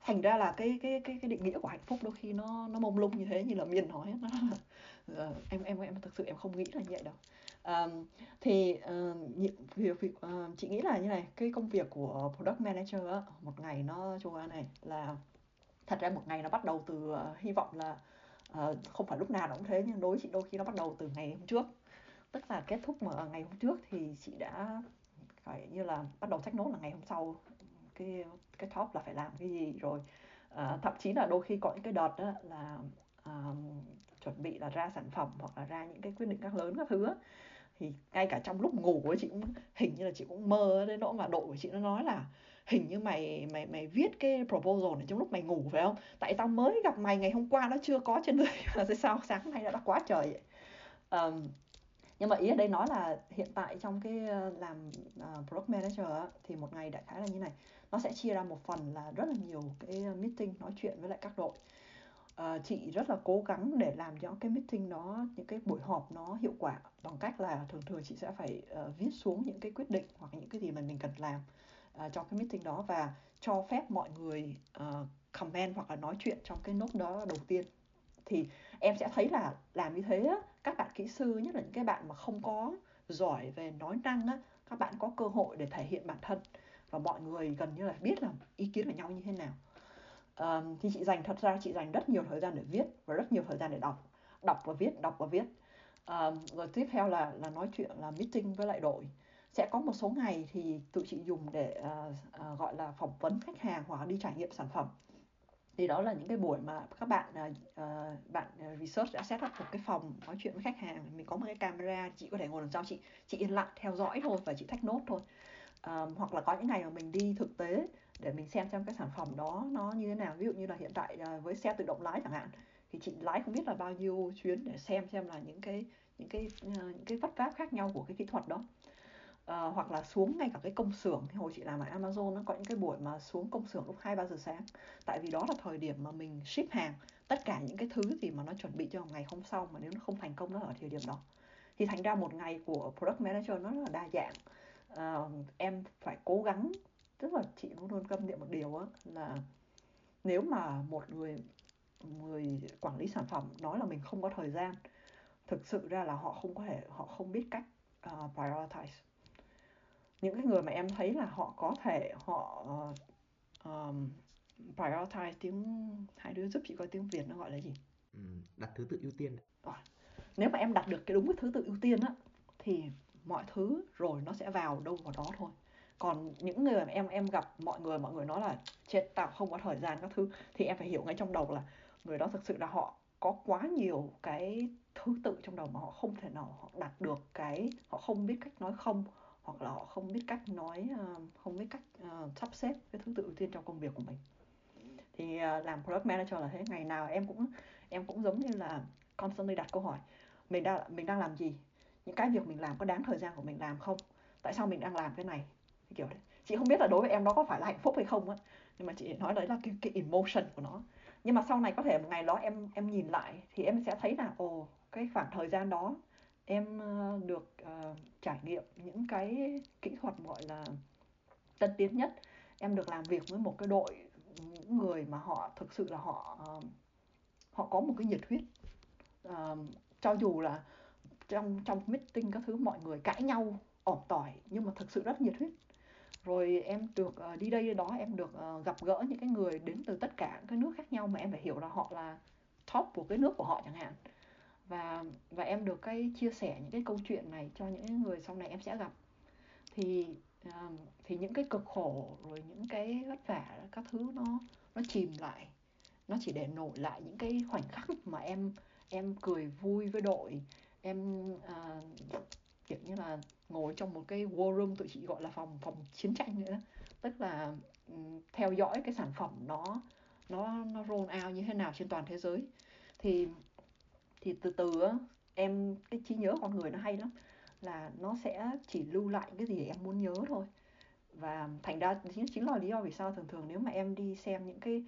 Thành ra là cái cái cái cái định nghĩa của hạnh phúc đôi khi nó nó mông lung như thế như là miên nói nó là [LAUGHS] ờ, em em em thực sự em không nghĩ là như vậy đâu um, thì uh, việc, việc uh, chị nghĩ là như này cái công việc của product manager á, một ngày nó cho này là thật ra một ngày nó bắt đầu từ uh, hy vọng là uh, không phải lúc nào nó cũng thế nhưng đối chị đôi khi nó bắt đầu từ ngày hôm trước. Tức là kết thúc mà ngày hôm trước thì chị đã phải như là bắt đầu sách nốt là ngày hôm sau cái cái top là phải làm cái gì rồi. À, thậm chí là đôi khi có những cái đợt đó là uh, chuẩn bị là ra sản phẩm hoặc là ra những cái quyết định các lớn các thứ thì ngay cả trong lúc ngủ của chị cũng hình như là chị cũng mơ đến nỗi mà đội của chị nó nói là hình như mày mày mày viết cái proposal này trong lúc mày ngủ phải không? Tại tao mới gặp mày ngày hôm qua nó chưa có trên đời là [LAUGHS] sao sáng nay đã quá trời vậy? Um, nhưng mà ý ở đây nói là hiện tại trong cái ờ, làm uh, product manager thì một ngày đại khái là như này. Nó sẽ chia ra một phần là rất là nhiều cái ờ, meeting nói chuyện với lại các đội. Ờ, chị rất là cố gắng để làm cho cái meeting đó những cái buổi họp nó hiệu quả bằng cách là thường thường chị sẽ phải uh, viết xuống những cái quyết định hoặc những cái gì mà mình cần làm uh, cho cái meeting đó và cho phép mọi người uh, comment hoặc là nói chuyện trong cái nốt đó đầu tiên. Thì em sẽ thấy là làm như thế á, các bạn kỹ sư nhất là những cái bạn mà không có giỏi về nói năng á, các bạn có cơ hội để thể hiện bản thân và mọi người gần như là biết là ý kiến của nhau như thế nào um, thì chị dành thật ra chị dành rất nhiều thời gian để viết và rất nhiều thời gian để đọc đọc và viết đọc và viết. Um, rồi tiếp theo là là nói chuyện là meeting với lại đội. Sẽ có một số ngày thì tụi chị dùng để uh, uh, gọi là phỏng vấn khách hàng hoặc đi trải nghiệm sản phẩm. Thì đó là những cái buổi mà các bạn uh, bạn research đã set up một cái phòng nói chuyện với khách hàng. Mình có một cái camera chị có thể ngồi đằng sau chị chị yên lặng theo dõi thôi và chị thách nốt thôi. Um, hoặc là có những ngày mà mình đi thực tế để mình xem xem cái sản phẩm đó nó như thế nào. Ví dụ như là hiện tại à, với xe tự động lái chẳng hạn thì chị lái không biết là bao nhiêu chuyến để xem xem là những cái những cái à, những cái vất váp khác nhau của cái kỹ thuật đó. À, hoặc là xuống ngay cả cái công xưởng. Hồi chị làm ở Amazon nó có những cái buổi mà xuống công xưởng lúc hai ba giờ sáng. Tại vì đó là thời điểm mà mình ship hàng tất cả những cái thứ gì mà nó chuẩn bị cho ngày hôm sau mà nếu nó không thành công nó ở thời điểm đó. Thì thành ra một ngày của product manager nó rất là đa dạng. À, em phải cố gắng tức là chị luôn luôn câm niệm một điều á là nếu mà một người người quản lý sản phẩm nói là mình không có thời gian thực sự ra là họ không có thể họ không biết cách uh, prioritize. Những cái người mà em thấy là họ có thể họ um, prioritize tiếng hai đứa giúp chị coi tiếng việt nó gọi là gì? Ừ, đặt thứ tự ưu tiên. À, nếu mà em đặt được cái đúng cái thứ tự ưu tiên á thì mọi thứ rồi nó sẽ vào đâu vào đó thôi còn những người mà em em gặp mọi người mọi người nói là chết tao không có thời gian các thứ. Thì em phải hiểu ngay trong đầu là người đó thực sự là họ có quá nhiều cái thứ tự trong đầu mà họ không thể nào họ đạt được cái họ không biết cách nói không hoặc là họ không biết cách nói ờ, không biết cách uh, sắp xếp cái thứ tự ưu tiên trong công việc của mình. Thì uh, làm product manager là thế ngày nào em cũng em cũng giống như là constantly đặt câu hỏi mình đang mình đang làm gì? Những cái việc mình làm có đáng thời gian của mình làm không? Tại sao mình đang làm cái này? Kiểu đấy. Chị không biết là đối với em nó có phải là hạnh phúc hay không á. Nhưng mà chị nói đấy là cái, cái emotion của nó. Nhưng mà sau này có thể một ngày đó em em nhìn lại thì em sẽ thấy là ồ cái khoảng thời gian đó em ờ, được uh, trải nghiệm những cái kỹ thuật gọi là tân tiến nhất. Em được làm việc với một cái đội những người mà họ thực sự là họ uh, họ có một cái nhiệt huyết. Uh, cho dù là trong trong meeting các thứ mọi người cãi nhau ỏm tỏi nhưng mà thực sự rất nhiệt huyết rồi em được uh, đi đây đó em được uh, gặp gỡ những cái người đến từ tất cả các nước khác nhau mà em phải hiểu là họ là top của cái nước của họ chẳng hạn. Và và em được cái chia sẻ những cái câu chuyện này cho những người sau này em sẽ gặp. Thì uh, thì những cái cực khổ rồi những cái vất vả các thứ nó nó chìm lại. Nó chỉ để nổi lại những cái khoảnh khắc mà em em cười vui với đội. Em uh, kiểu như là ngồi trong một cái war room tụi chị gọi là phòng phòng chiến tranh nữa tức là um, theo dõi cái sản phẩm nó nó nó roll out như thế nào trên toàn thế giới. Thì thì từ từ em cái trí nhớ con người nó hay lắm. Là nó sẽ chỉ lưu lại cái gì em muốn nhớ thôi. Và thành ra chính chính là lý do vì sao thường thường nếu mà em đi xem những cái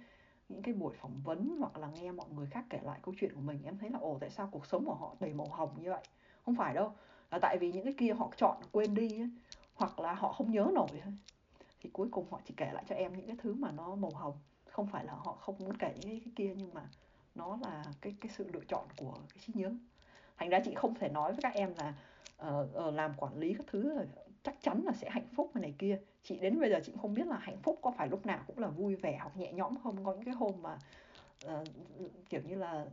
những cái buổi phỏng vấn hoặc là nghe mọi người khác kể lại câu chuyện của mình em thấy là ồ tại sao cuộc sống của họ đầy màu hồng như vậy? Không phải đâu là tại vì những cái kia họ chọn quên đi ấy, hoặc là họ không nhớ nổi thôi thì cuối cùng họ chỉ kể lại cho em những cái thứ mà nó màu hồng. Không phải là họ không muốn kể những cái kia nhưng mà nó là cái cái sự lựa chọn của cái trí nhớ. Thành ra chị không thể nói với các em là uh, uh, làm quản lý các thứ rồi chắc chắn là sẽ hạnh phúc này kia. Chị đến bây giờ chị không biết là hạnh phúc có phải lúc nào cũng là vui vẻ hoặc nhẹ nhõm không. Có những cái hôm mà uh, kiểu như là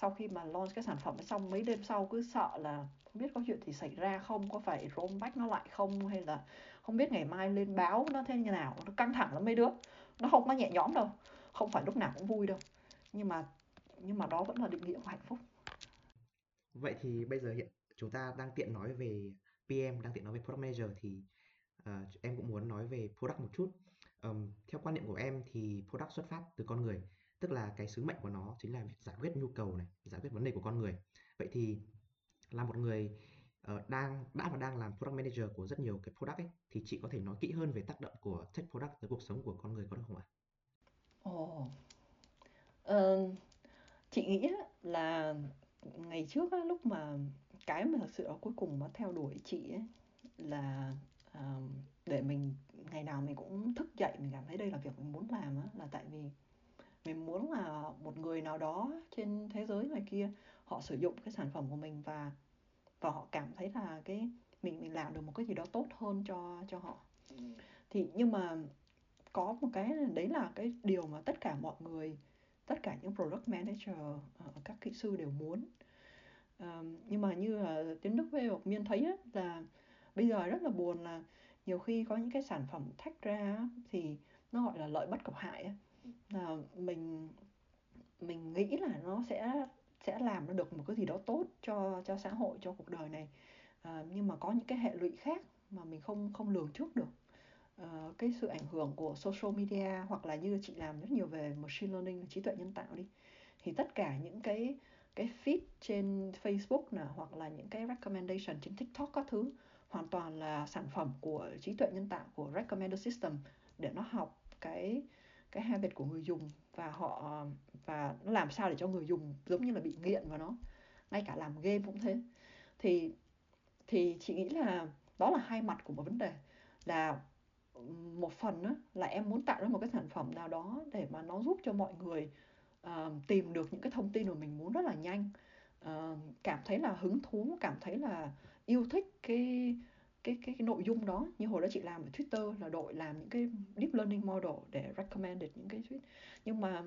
sau khi mà launch cái sản phẩm xong mấy đêm sau cứ sợ là không biết có chuyện gì xảy ra không có phải rollback nó lại không hay là không biết ngày mai lên báo nó thế như nào. Nó căng thẳng lắm mấy đứa. Nó không có nhẹ nhõm đâu. Không phải lúc nào cũng vui đâu. Nhưng mà nhưng mà đó vẫn là định nghĩa của hạnh phúc. Vậy thì bây giờ hiện chúng ta đang tiện nói về PM đang tiện nói về product manager thì uh, em cũng muốn nói về product một chút. Um, theo quan niệm của em thì product xuất phát từ con người tức là cái sứ mệnh của nó chính là giải quyết nhu cầu này giải quyết vấn đề của con người vậy thì là một người uh, đang đã và đang làm product manager của rất nhiều cái product ấy thì chị có thể nói kỹ hơn về tác động của tech product tới cuộc sống của con người có được không ạ? Ồ, ờ, chị nghĩ là ngày trước á, lúc mà cái mà thật sự ở cuối cùng nó theo đuổi chị ấy là uh, để mình ngày nào mình cũng thức dậy mình cảm thấy đây là việc mình muốn làm á là tại vì mình muốn là một người nào đó trên thế giới ngoài kia họ sử dụng cái sản phẩm của mình và và họ cảm thấy là cái mình mình làm được một cái gì đó tốt hơn cho cho họ. Thì nhưng mà có một cái đấy là cái điều mà tất cả mọi người tất cả những product manager uh, các kỹ sư đều muốn. Uh, nhưng mà như là tiến đức với hoặc miên thấy á, là bây giờ rất là buồn là nhiều khi có những cái sản phẩm thách ra thì nó gọi là lợi bất cập hại á là mình mình nghĩ là nó sẽ sẽ làm nó được một cái gì đó tốt cho cho xã hội cho cuộc đời này. À, nhưng mà có những cái hệ lụy khác mà mình không không lường trước được. À, cái sự ảnh hưởng của social media hoặc là như chị làm rất nhiều về machine learning trí tuệ nhân tạo đi thì tất cả những cái cái feed trên Facebook nè hoặc là những cái recommendation trên TikTok các thứ hoàn toàn là sản phẩm của trí tuệ nhân tạo của recommender system để nó học cái cái habit của người dùng và họ và nó làm sao để cho người dùng giống như là bị nghiện vào nó. Ngay cả làm game cũng thế. Thì thì chị nghĩ là đó là hai mặt của một vấn đề. Là một phần đó, là em muốn tạo ra một cái sản phẩm nào đó để mà nó giúp cho mọi người uh, tìm được những cái thông tin mà mình muốn rất là nhanh. Uh, cảm thấy là hứng thú cảm thấy là yêu thích cái cái cái, cái nội dung đó. Như hồi đó chị làm ở Twitter là đội làm những cái deep learning model để recommended những cái tweet. Nhưng mà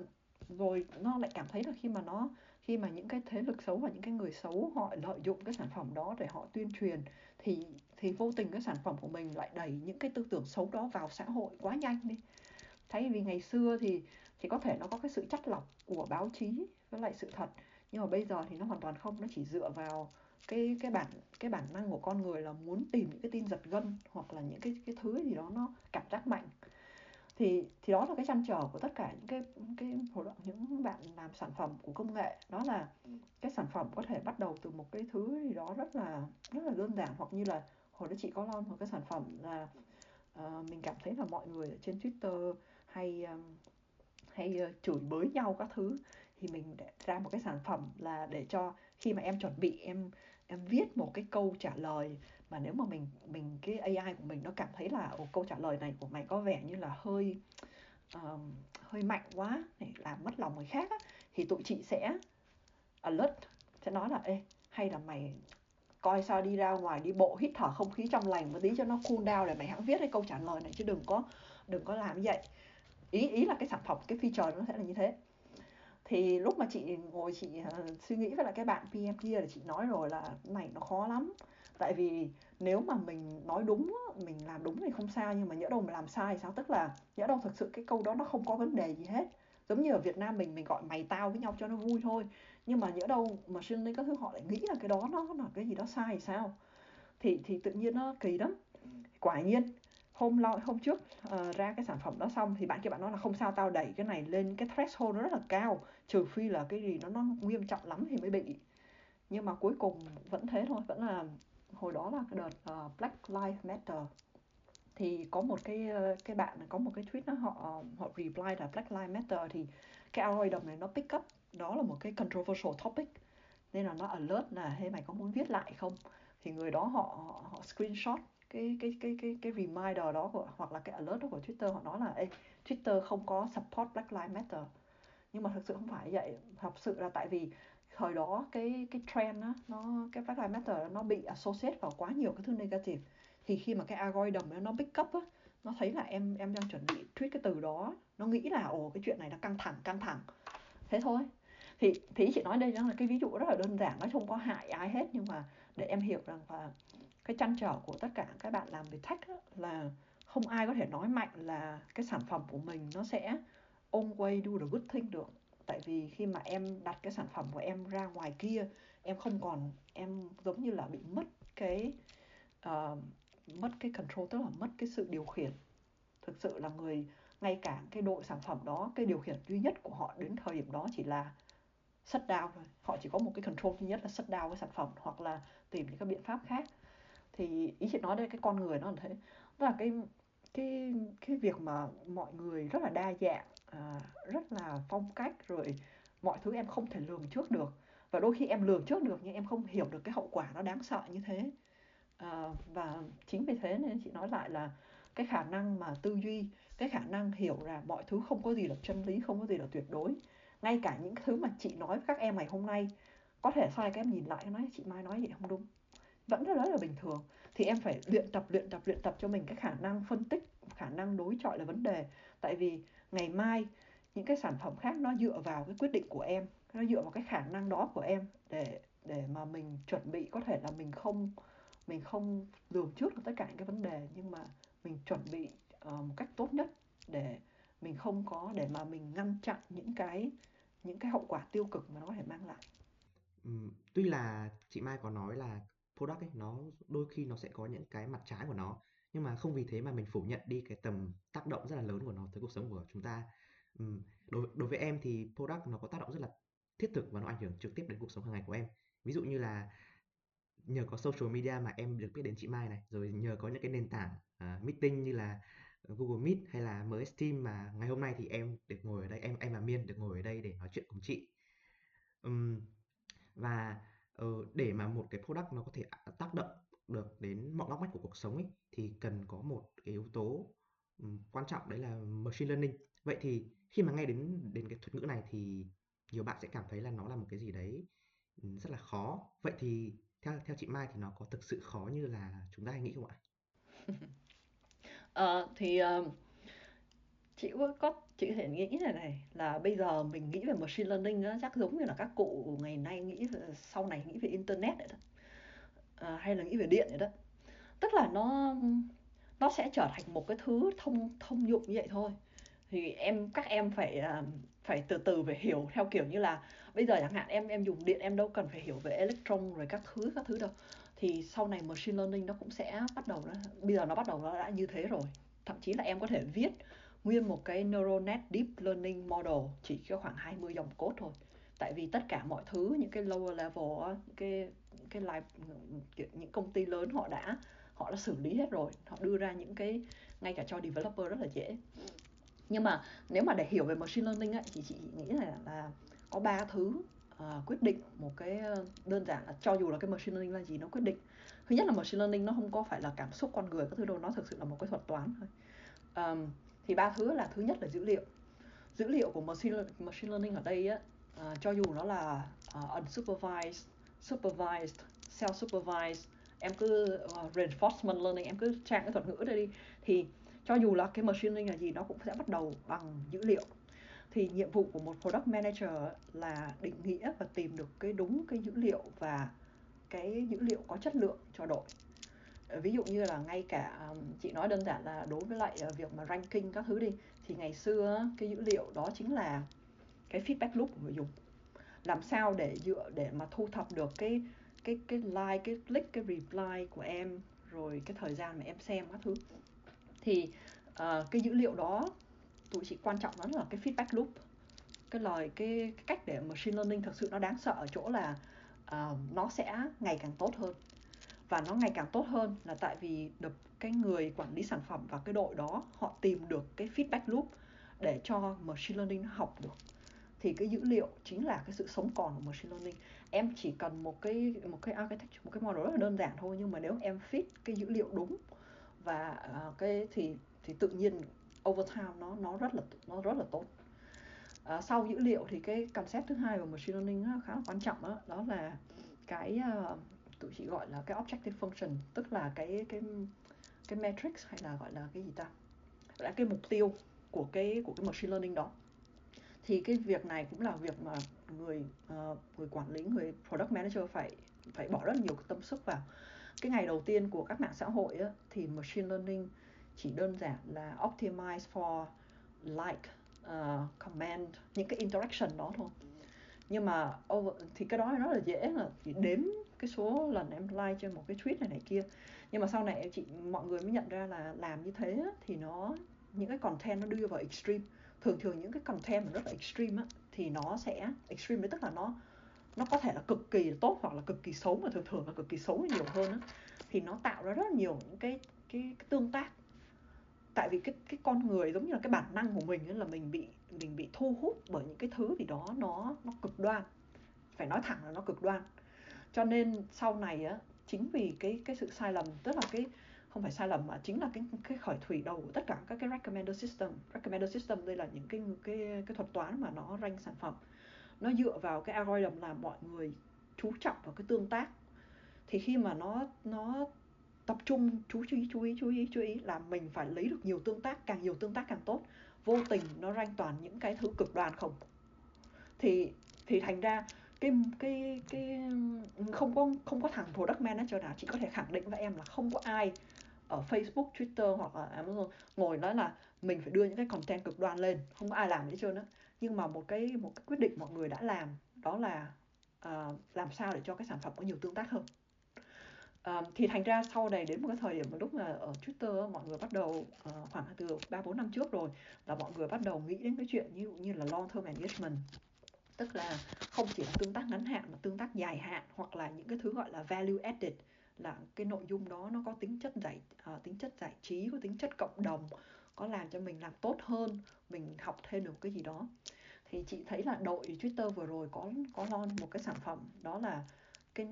rồi nó lại cảm thấy là khi mà nó khi mà những cái thế lực xấu và những cái người xấu họ lợi dụng cái sản phẩm đó để họ tuyên truyền thì thì vô tình cái sản phẩm của mình lại đẩy những cái tư tưởng xấu đó vào xã hội quá nhanh đi. Thay vì ngày xưa thì thì có thể nó có cái sự chắt lọc của báo chí với lại sự thật. Nhưng mà bây giờ thì nó hoàn toàn không nó chỉ dựa vào cái cái bản cái bản năng của con người là muốn tìm những cái tin giật gân hoặc là những cái cái thứ gì đó nó cảm giác mạnh. Thì thì đó là cái chăn trở của tất cả những cái cái những bạn làm sản phẩm của công nghệ. Đó là cái sản phẩm có thể bắt đầu từ một cái thứ gì đó rất là rất là đơn giản hoặc như là hồi đó chị có lon một cái sản phẩm là uh, mình cảm thấy là mọi người ở trên Twitter hay um, hay uh, chửi bới nhau các thứ thì mình để ra một cái sản phẩm là để cho khi mà em chuẩn bị em em viết một cái câu trả lời mà nếu mà mình mình cái AI của mình nó cảm thấy là Ồ, câu trả lời này của mày có vẻ như là hơi uh, hơi mạnh quá này làm mất lòng người khác á, thì tụi chị sẽ alert sẽ nói là ê hay là mày coi sao đi ra ngoài đi bộ hít thở không khí trong lành một tí cho nó cool down để mày hãng viết cái câu trả lời này chứ đừng có đừng có làm như vậy. Ý ý là cái sản phẩm cái feature nó sẽ là như thế thì lúc mà chị ngồi chị uh, suy nghĩ với lại cái bạn PM kia thì chị nói rồi là này nó khó lắm. Tại vì nếu mà mình nói đúng mình làm đúng thì không sao nhưng mà nhỡ đâu mà làm sai thì sao? Tức là nhỡ đâu thực sự cái câu đó nó không có vấn đề gì hết. Giống như ở Việt Nam mình mình gọi mày tao với nhau cho nó vui thôi. Nhưng mà nhỡ đâu mà sinh linh các thứ họ lại nghĩ là cái đó nó là cái gì đó sai thì sao? Thì thì tự nhiên nó kỳ lắm. Quả nhiên hôm lo hôm trước uh, ra cái sản phẩm đó xong thì bạn kia bạn nói là không sao tao đẩy cái này lên cái threshold nó rất là cao trừ phi là cái gì nó nó nghiêm trọng lắm thì mới bị. Nhưng mà cuối cùng vẫn thế thôi vẫn là hồi đó là cái đợt uh, Black Lives Matter. Thì có một cái ờ, cái bạn có một cái tweet nó họ họ reply là Black Lives Matter thì cái algorithm này nó pick up đó là một cái controversial topic. Nên là nó alert là hey mày có muốn viết lại không? Thì người đó họ họ, họ screenshot cái cái cái cái cái reminder đó của hoặc là cái alert đó của Twitter họ nói là Ê, Twitter không có support Black Lives Matter. Nhưng mà thực sự không phải vậy. Thật sự là tại vì thời đó cái cái trend đó, nó cái Black Lives Matter nó bị associate vào quá nhiều cái thứ negative. Thì khi mà cái algorithm nó pick up á nó thấy là em em đang chuẩn bị tweet cái từ đó nó nghĩ là ồ cái chuyện này nó căng thẳng căng thẳng. Thế thôi. Thì thì chị nói đây là cái ví dụ rất là đơn giản nó không có hại ai hết nhưng mà để em hiểu rằng là cái chăn trở của tất cả các bạn làm về tech là không ai có thể nói mạnh là cái sản phẩm của mình nó sẽ always do the good thing được. Tại vì khi mà em đặt cái sản phẩm của em ra ngoài kia em không còn em giống như là bị mất cái uh, mất cái control tức là mất cái sự điều khiển. Thực sự là người ngay cả cái đội sản phẩm đó cái điều khiển duy nhất của họ đến thời điểm đó chỉ là shut down thôi. Họ chỉ có một cái control duy nhất là shut down cái sản phẩm hoặc là tìm những cái biện pháp khác thì ý chị nói đây cái con người nó là thế. Đó là cái cái cái việc mà mọi người rất là đa dạng à, rất là phong cách rồi mọi thứ em không thể lường trước được. Và đôi khi em lường trước được nhưng em không hiểu được cái hậu quả nó đáng sợ như thế. À, và chính vì thế nên chị nói lại là cái khả năng mà tư duy cái khả năng hiểu là mọi thứ không có gì là chân lý không có gì là tuyệt đối. Ngay cả những thứ mà chị nói với các em ngày hôm nay có thể sai các em nhìn lại nói chị mai nói vậy không đúng vẫn rất là bình thường. Thì em phải luyện tập luyện tập luyện tập cho mình cái khả năng phân tích khả năng đối chọi là vấn đề. Tại vì ngày mai những cái sản phẩm khác nó dựa vào cái quyết định của em nó dựa vào cái khả năng đó của em để để mà mình chuẩn bị. Có thể là mình không mình không lường trước được tất cả những cái vấn đề nhưng mà mình chuẩn bị uh, một cách tốt nhất để mình không có để mà mình ngăn chặn những cái những cái hậu quả tiêu cực mà nó có thể mang lại. Ừ, tuy là chị Mai có nói là product ấy nó đôi khi nó sẽ có những cái mặt trái của nó. Nhưng mà không vì thế mà mình phủ nhận đi cái tầm tác động rất là lớn của nó tới cuộc sống của chúng ta. Ừ, đối đối với em thì product nó có tác động rất là thiết thực và nó ảnh hưởng trực tiếp đến cuộc sống hàng ngày của em. Ví dụ như là nhờ có social media mà em được biết đến chị Mai này rồi nhờ có những cái nền tảng uh, meeting như là Google Meet hay là MS Team mà ngày hôm nay thì em được ngồi ở đây em em và Miên được ngồi ở đây để nói chuyện cùng chị. Um, và uh, để mà một cái product nó có thể à, tác động được đến mọi ngóc ngách của cuộc sống ấy thì cần có một cái yếu tố quan trọng đấy là machine learning vậy thì khi mà nghe đến đến cái thuật ngữ này thì nhiều bạn sẽ cảm thấy là nó là một cái gì đấy rất là khó vậy thì theo theo chị Mai thì nó có thực sự khó như là chúng ta hay nghĩ không ạ? [LAUGHS] Ờ, thì uh, chị có, có chị thể nghĩ này này là bây giờ mình nghĩ về machine learning nó chắc giống như là các cụ ngày nay nghĩ về, sau này nghĩ về internet vậy đó à, hay là nghĩ về điện vậy đó. Tức là nó nó sẽ trở thành một cái thứ thông thông dụng như vậy thôi. Thì em các em phải à, phải từ từ phải hiểu theo kiểu như là bây giờ chẳng hạn em em dùng điện em đâu cần phải hiểu về electron rồi các thứ các thứ đâu. Thì sau này machine learning nó cũng sẽ bắt đầu bây giờ nó bắt đầu nó đã như thế rồi. Thậm chí là em có thể viết nguyên một cái neural net deep learning model chỉ có khoảng 20 dòng code thôi. Tại vì tất cả mọi thứ những cái lower level những cái cái live những công ty lớn họ đã họ đã xử lý hết rồi. Họ đưa ra những cái ngay cả cho developer rất là dễ. Nhưng mà nếu mà để hiểu về machine learning ấy, thì chị nghĩ là là có ba thứ uh, quyết định một cái ờ, đơn giản là cho dù là cái machine learning là gì nó quyết định. Thứ nhất là machine learning nó không có phải là cảm xúc con người các thứ đâu nó thực sự là một cái thuật toán thôi. Um, thì ba thứ là thứ nhất là dữ liệu. Dữ liệu của machine, machine learning ở đây á uh, cho dù nó là uh, unsupervised supervised self supervised em cứ uh, reinforcement learning em cứ trang cái thuật ngữ đây đi. Thì cho dù là cái machine learning là gì nó cũng sẽ bắt đầu bằng dữ liệu. Thì nhiệm vụ của một product manager là định nghĩa và tìm được cái đúng cái dữ liệu và cái dữ liệu có chất lượng cho đội. Ờ, ví dụ như là ngay cả chị nói đơn giản là đối với lại ờ, việc mà ranking các thứ đi thì ngày xưa cái dữ liệu đó chính là cái feedback loop của người dùng. Làm sao để dựa để mà thu thập được cái cái cái like cái click cái reply của em rồi cái thời gian mà em xem các thứ. Thì uh, cái dữ liệu đó tụi chị quan trọng đó là cái feedback loop. Cái lời cái, cái cách để machine learning thực sự nó đáng sợ ở chỗ là uh, nó sẽ ngày càng tốt hơn và nó ngày càng tốt hơn là tại vì được cái người quản lý sản phẩm và cái đội đó họ tìm được cái feedback loop để cho machine learning nó học được. Thì cái dữ liệu chính là cái sự sống còn của machine learning. Em chỉ cần một cái một cái architecture một cái model rất là đơn giản thôi nhưng mà nếu em fit cái dữ liệu đúng và uh, cái thì thì tự nhiên over time nó nó rất là nó rất là tốt. À, sau dữ liệu thì cái concept thứ hai của machine learning khá là quan trọng đó, đó là cái uh, tụi chị gọi là cái objective function tức là cái cái cái matrix hay là gọi là cái gì ta? Là cái mục tiêu của cái của cái machine learning đó. Thì cái việc này cũng là việc mà người uh, người quản lý người product manager phải phải bỏ rất nhiều tâm sức vào. Cái ngày đầu tiên của các mạng xã hội á, thì machine learning chỉ đơn giản là optimize for like ờ, uh, comment những cái interaction đó thôi nhưng mà over, thì cái đó nó là dễ là chỉ đếm cái số lần em like trên một cái tweet này này kia. Nhưng mà sau này chị mọi người mới nhận ra là làm như thế á, thì nó những cái content nó đưa vào extreme. Thường thường những cái content mà rất là extreme á, thì nó sẽ extreme đấy tức là nó nó có thể là cực kỳ tốt hoặc là cực kỳ xấu mà thường thường là cực kỳ xấu nhiều hơn á. Thì nó tạo ra rất nhiều những cái cái, cái tương tác tại vì cái cái con người giống như là cái bản năng của mình là mình bị mình bị thu hút bởi những cái thứ gì đó nó nó cực đoan. Phải nói thẳng là nó cực đoan. Cho nên sau này á, chính vì cái cái sự sai lầm, tức là cái, không phải sai lầm mà chính là cái cái khởi thủy đầu của tất cả các cái recommender system. Recommender system đây là những cái cái cái thuật toán mà nó rank sản phẩm. Nó dựa vào cái algorithm là mọi người chú trọng vào cái tương tác. Thì khi mà nó nó tập trung chú ý chú ý chú ý chú ý là mình phải lấy được nhiều tương tác càng nhiều tương tác càng tốt. Vô tình nó ranh toàn những cái thứ cực đoan không. Thì thì thành ra cái cái cái không có không có thằng product manager nào chỉ có thể khẳng định với em là không có ai ở Facebook, Twitter hoặc là Amazon ngồi nói là mình phải đưa những cái content cực đoan lên không có ai làm hết trơn á nhưng mà một cái một cái quyết định mọi người đã làm đó là uh, làm sao để cho cái sản phẩm có nhiều tương tác hơn. Ờ, thì thành ra sau này đến một cái thời điểm mà lúc mà ở Twitter mọi người bắt đầu uh, khoảng từ ba bốn năm trước rồi là mọi người bắt đầu nghĩ đến cái chuyện như như là long term engagement. Tức là không chỉ là tương tác ngắn hạn mà tương tác dài hạn hoặc là những cái thứ gọi là value added là cái nội dung đó nó có tính chất giải uh, tính chất giải trí có tính chất cộng đồng có làm cho mình làm tốt hơn mình học thêm được cái gì đó. Thì chị thấy là đội Twitter vừa rồi có có lon một cái sản phẩm đó là cái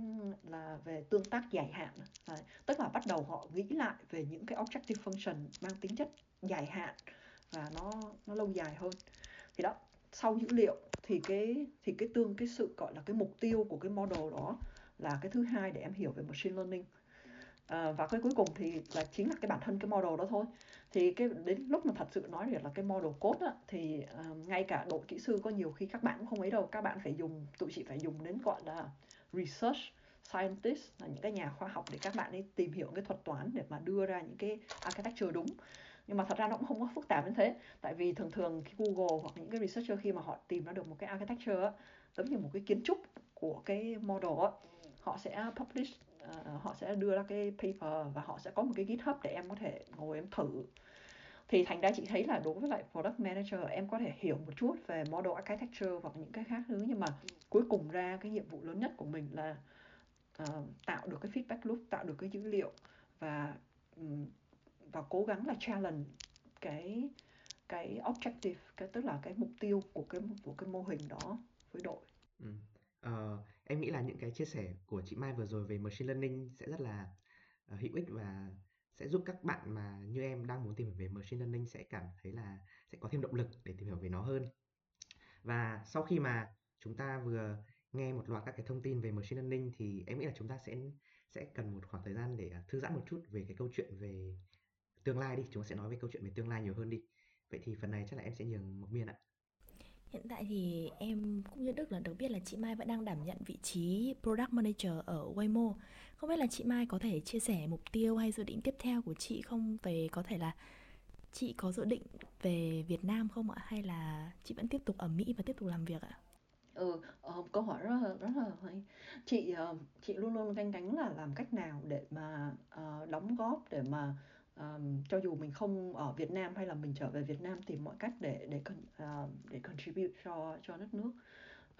là về tương tác dài hạn. Đấy. tức là bắt đầu họ nghĩ lại về những cái objective function mang tính chất dài hạn và nó nó lâu dài hơn. Thì đó sau dữ liệu thì cái thì cái tương cái sự gọi là cái mục tiêu của cái model đó là cái thứ hai để em hiểu về machine learning. À, và cái cuối cùng thì là chính là cái bản thân cái model đó thôi. Thì cái đến lúc mà thật sự nói được là cái model code á, thì uh, ngay cả đội kỹ sư có nhiều khi các bạn cũng không ấy đâu. Các bạn phải dùng tụi chị phải dùng đến gọi là research scientist là những cái nhà khoa học để các bạn ấy tìm hiểu cái thuật toán để mà đưa ra những cái architecture đúng. Nhưng mà thật ra nó cũng không có phức tạp như thế. Tại vì thường thường khi Google hoặc những cái researcher khi mà họ tìm ra được một cái architecture giống như một cái kiến trúc của cái model á, họ sẽ publish uh, họ sẽ đưa ra cái paper và họ sẽ có một cái GitHub để em có thể ngồi em thử thì thành ra chị thấy là đối với lại product manager em có thể hiểu một chút về model architecture hoặc những cái khác thứ nhưng mà cuối cùng ra cái nhiệm vụ lớn nhất của mình là uh, tạo được cái feedback loop tạo được cái dữ liệu và um, và cố gắng là challenge cái cái objective cái tức là cái mục tiêu của cái của cái mô hình đó với đội. Ừ. Uh, em nghĩ là những cái chia sẻ của chị Mai vừa rồi về machine learning sẽ rất là uh, hữu ích và sẽ giúp các bạn mà như em đang muốn tìm hiểu về machine learning sẽ cảm thấy là sẽ có thêm động lực để tìm hiểu về nó hơn. Và sau khi mà chúng ta vừa nghe một loạt các cái thông tin về machine learning thì em nghĩ là chúng ta sẽ sẽ cần một khoảng thời gian để à, thư giãn một chút về cái câu chuyện về tương lai đi. Chúng ta sẽ nói về câu chuyện về tương lai nhiều hơn đi. Vậy thì phần này chắc là em sẽ nhường một miên ạ. Hiện tại thì em cũng như Đức là được biết là chị Mai vẫn đang đảm nhận vị trí Product Manager ở Waymo. Không biết là chị Mai có thể chia sẻ mục tiêu hay dự định tiếp theo của chị không về có thể là chị có dự định về Việt Nam không ạ hay là chị vẫn tiếp tục ở Mỹ và tiếp tục làm việc ạ? Ừ, ờ, câu hỏi rất là rất là hay. Chị ờ, chị luôn luôn canh cánh là làm cách nào để mà ờ, đóng góp để mà um, cho dù mình không ở Việt Nam hay là mình trở về Việt Nam tìm mọi cách để để uh, để contribute cho cho đất nước.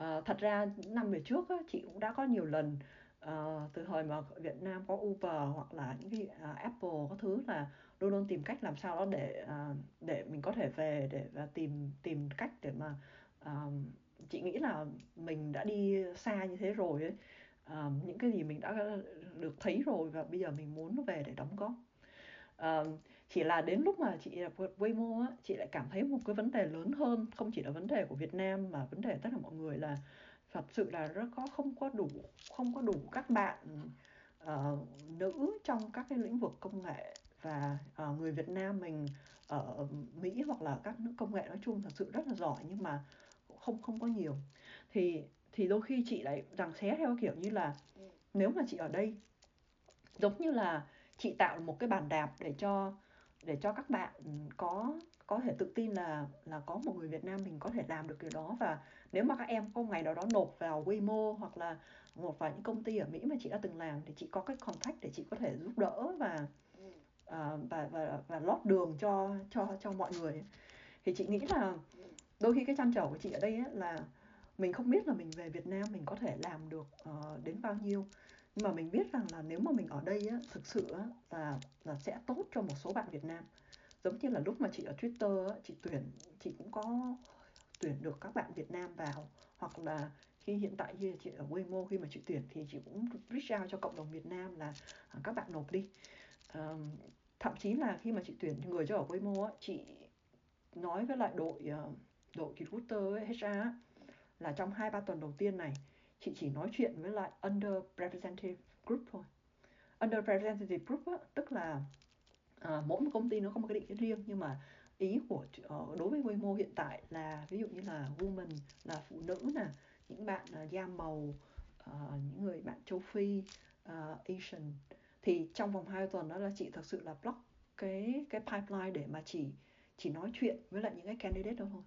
Uh, thật ra năm về trước á, chị cũng đã có nhiều lần uh, từ thời mà Việt Nam có Uber hoặc là những cái uh, Apple có thứ là luôn luôn tìm cách làm sao đó để uh, để mình có thể về để và tìm tìm cách để mà uh, chị nghĩ là mình đã đi xa như thế rồi ấy. Uh, những cái gì mình đã được thấy rồi và bây giờ mình muốn về để đóng góp. Chỉ là đến lúc mà chị vượt Waymo á, chị lại cảm thấy một cái vấn đề lớn hơn, không chỉ là vấn đề của Việt Nam mà vấn đề tất cả mọi người là thật sự là rất có không có đủ không có đủ các bạn ờ, nữ trong các cái lĩnh vực công nghệ. Và ờ, người Việt Nam mình ở Mỹ hoặc là các nước công nghệ nói chung thật sự rất là giỏi nhưng mà không không có nhiều. Thì thì đôi khi chị lại rằng xé theo kiểu như là nếu mà chị ở đây giống như là chị tạo một cái bàn đạp để cho để cho các bạn có có thể tự tin là là có một người Việt Nam mình có thể làm được điều đó. Và nếu mà các em có ngày nào đó nộp vào Waymo hoặc là một vài những công ty ở Mỹ mà chị đã từng làm thì chị có cái contact để chị có thể giúp đỡ và uh, và và và lót đường cho cho cho mọi người. Thì chị nghĩ là đôi khi cái chăn trở của chị ở đây ấy là mình không biết là mình về Việt Nam mình có thể làm được uh, đến bao nhiêu nhưng mà mình biết rằng là nếu mà mình ở đây á, thực sự á, là là sẽ tốt cho một số bạn Việt Nam. Giống như là lúc mà chị ở Twitter á, chị tuyển chị cũng có tuyển được các bạn Việt Nam vào. Hoặc là khi hiện tại như chị ở Waymo khi mà chị tuyển thì chị cũng reach out cho cộng đồng Việt Nam là à, các bạn nộp đi. Um, thậm chí là khi mà chị tuyển người cho ở Waymo á, chị nói với lại đội ờ, đội recruiter HR á, là trong hai ba tuần đầu tiên này chị chỉ nói chuyện với lại underrepresented group thôi. Underrepresented group á, tức là à, mỗi một công ty nó có một cái định kiến riêng nhưng mà ý của ờ, đối với quy mô hiện tại là ví dụ như là woman là phụ nữ nè những bạn uh, da màu uh, những người bạn châu Phi uh, Asian thì trong vòng 2 tuần đó là chị thật sự là block cái cái pipeline để mà chỉ chỉ nói chuyện với lại những cái candidate đó thôi.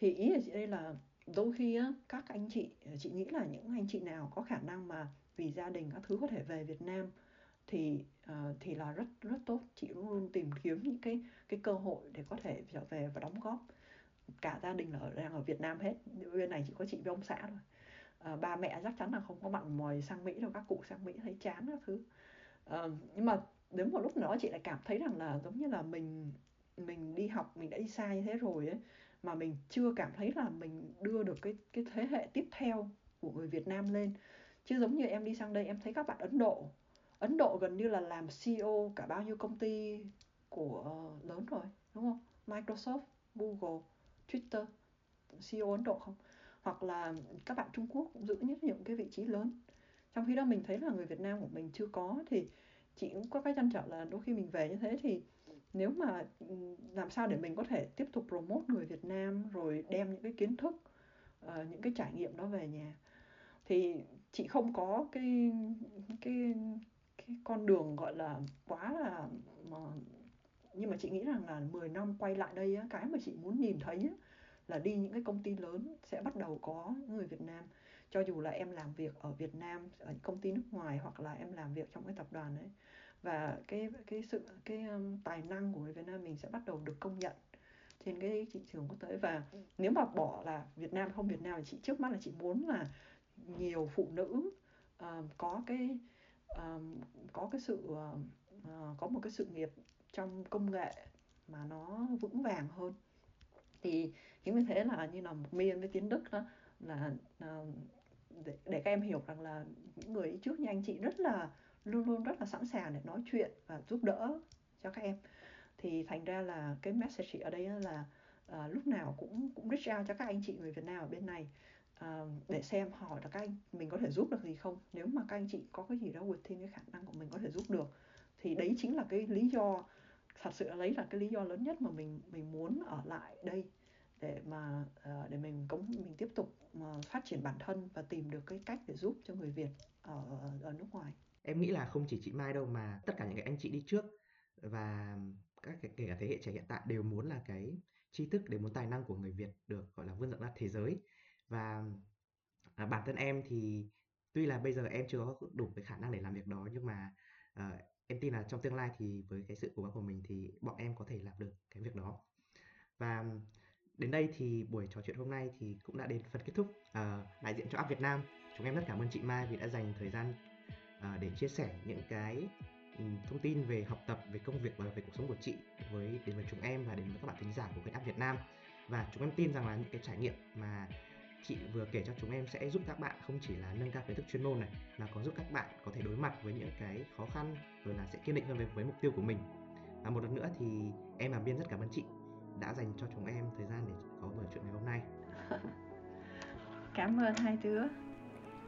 Thì ý là chị đây là đôi khi á, các anh chị ờ, chị nghĩ là những anh chị nào có khả năng mà vì gia đình các thứ có thể về Việt Nam thì uh, thì là rất rất tốt. Chị luôn luôn tìm kiếm những cái cái cơ hội để có thể trở về và đóng góp. Cả gia đình là ở đang ở Việt Nam hết bên này chỉ có chị với ông xã thôi. Uh, ba mẹ chắc chắn là không có mặn mòi sang Mỹ đâu các cụ sang Mỹ thấy chán các thứ. Uh, nhưng mà đến một lúc đó chị lại cảm thấy rằng là giống như là mình mình đi học mình đã đi xa như thế rồi ấy mà mình chưa cảm thấy là mình đưa được cái cái thế hệ tiếp theo của người Việt Nam lên. Chứ giống như em đi sang đây, em thấy các bạn Ấn Độ Ấn Độ gần như là làm CEO cả bao nhiêu công ty của ờ, lớn rồi, đúng không? Microsoft, Google, Twitter CEO Ấn Độ không? Hoặc là các bạn Trung Quốc cũng giữ nhất những cái vị trí lớn. Trong khi đó mình thấy là người Việt Nam của mình chưa có, thì chị cũng có cái chăn trở là đôi khi mình về như thế thì nếu mà làm sao để mình có thể tiếp tục promote người Việt Nam rồi đem những cái kiến thức uh, những cái trải nghiệm đó về nhà? Thì chị không có cái cái cái con đường gọi là quá là mà nhưng mà chị nghĩ rằng là 10 năm quay lại đây á, cái mà chị muốn nhìn thấy á, là đi những cái công ty lớn sẽ bắt đầu có người Việt Nam. Cho dù là em làm việc ở Việt Nam ở công ty nước ngoài hoặc là em làm việc trong cái tập đoàn ấy và cái cái sự cái um, tài năng của người Việt Nam mình sẽ bắt đầu được công nhận trên cái thị trường quốc tế. Và nếu mà bỏ là Việt Nam không Việt Nam thì chị trước mắt là chị muốn là nhiều phụ nữ uh, có cái uh, có cái sự uh, có một cái sự nghiệp trong công nghệ mà nó vững vàng hơn. Thì chính vì thế là như là một miên với tiến đức đó là uh, để, để các em hiểu rằng là những người trước như anh chị rất là luôn luôn rất là sẵn sàng để nói chuyện và giúp đỡ cho các em. Thì thành ra là cái message ở đây là uh, lúc nào cũng cũng reach out cho các anh chị người Việt Nam ở bên này uh, để xem hỏi là các anh mình có thể giúp được gì không? Nếu mà các anh chị có cái gì đó vượt thêm cái khả năng của mình có thể giúp được thì đấy chính là cái lý do thật sự lấy là cái lý do lớn nhất mà mình mình muốn ở lại đây để mà uh, để mình cống mình tiếp tục uh, phát triển bản thân và tìm được cái cách để giúp cho người Việt ở ở nước ngoài em nghĩ là không chỉ chị Mai đâu mà tất cả những cái anh chị đi trước và các cái kể cả thế hệ trẻ hiện tại đều muốn là cái tri thức đều muốn tài năng của người Việt được gọi là vươn rộng ra thế giới. Và à, bản thân em thì tuy là bây giờ em chưa có đủ cái khả năng để làm việc đó nhưng mà à, em tin là trong tương lai thì với cái sự cố gắng của mình thì bọn em có thể làm được cái việc đó. Và đến đây thì buổi trò chuyện hôm nay thì cũng đã đến phần kết thúc à, đại diện cho app Việt Nam. Chúng em rất cảm ơn chị Mai vì đã dành thời gian À, để chia sẻ những cái thông tin về học tập về công việc và về cuộc sống của chị với đến với chúng em và đến với các bạn thính giả của Việt Nam Việt Nam. Và chúng em tin rằng là những cái trải nghiệm mà chị vừa kể cho chúng em sẽ giúp các bạn không chỉ là nâng cao kiến thức chuyên môn này mà còn giúp các bạn có thể đối mặt với những cái khó khăn rồi là sẽ kiên định hơn với, với mục tiêu của mình. Và một lần nữa thì em làm biên rất cảm ơn chị đã dành cho chúng em thời gian để có buổi chuyện ngày hôm nay. [LAUGHS] Cảm ơn hai đứa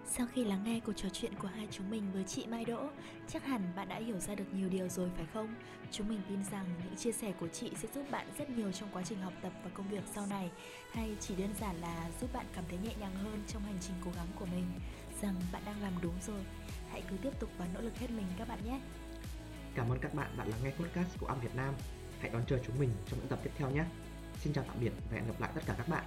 sau khi lắng nghe cuộc trò chuyện của hai chúng mình với chị Mai Đỗ, chắc hẳn bạn đã hiểu ra được nhiều điều rồi phải không? Chúng mình tin rằng những chia sẻ của chị sẽ giúp bạn rất nhiều trong quá trình học tập và công việc sau này, hay chỉ đơn giản là giúp bạn cảm thấy nhẹ nhàng hơn trong hành trình cố gắng của mình, rằng bạn đang làm đúng rồi. Hãy cứ tiếp tục và nỗ lực hết mình các bạn nhé. Cảm ơn các bạn đã lắng nghe podcast của Am Việt Nam. Hãy đón chờ chúng mình trong những tập tiếp theo nhé. Xin chào tạm biệt và hẹn gặp lại tất cả các bạn.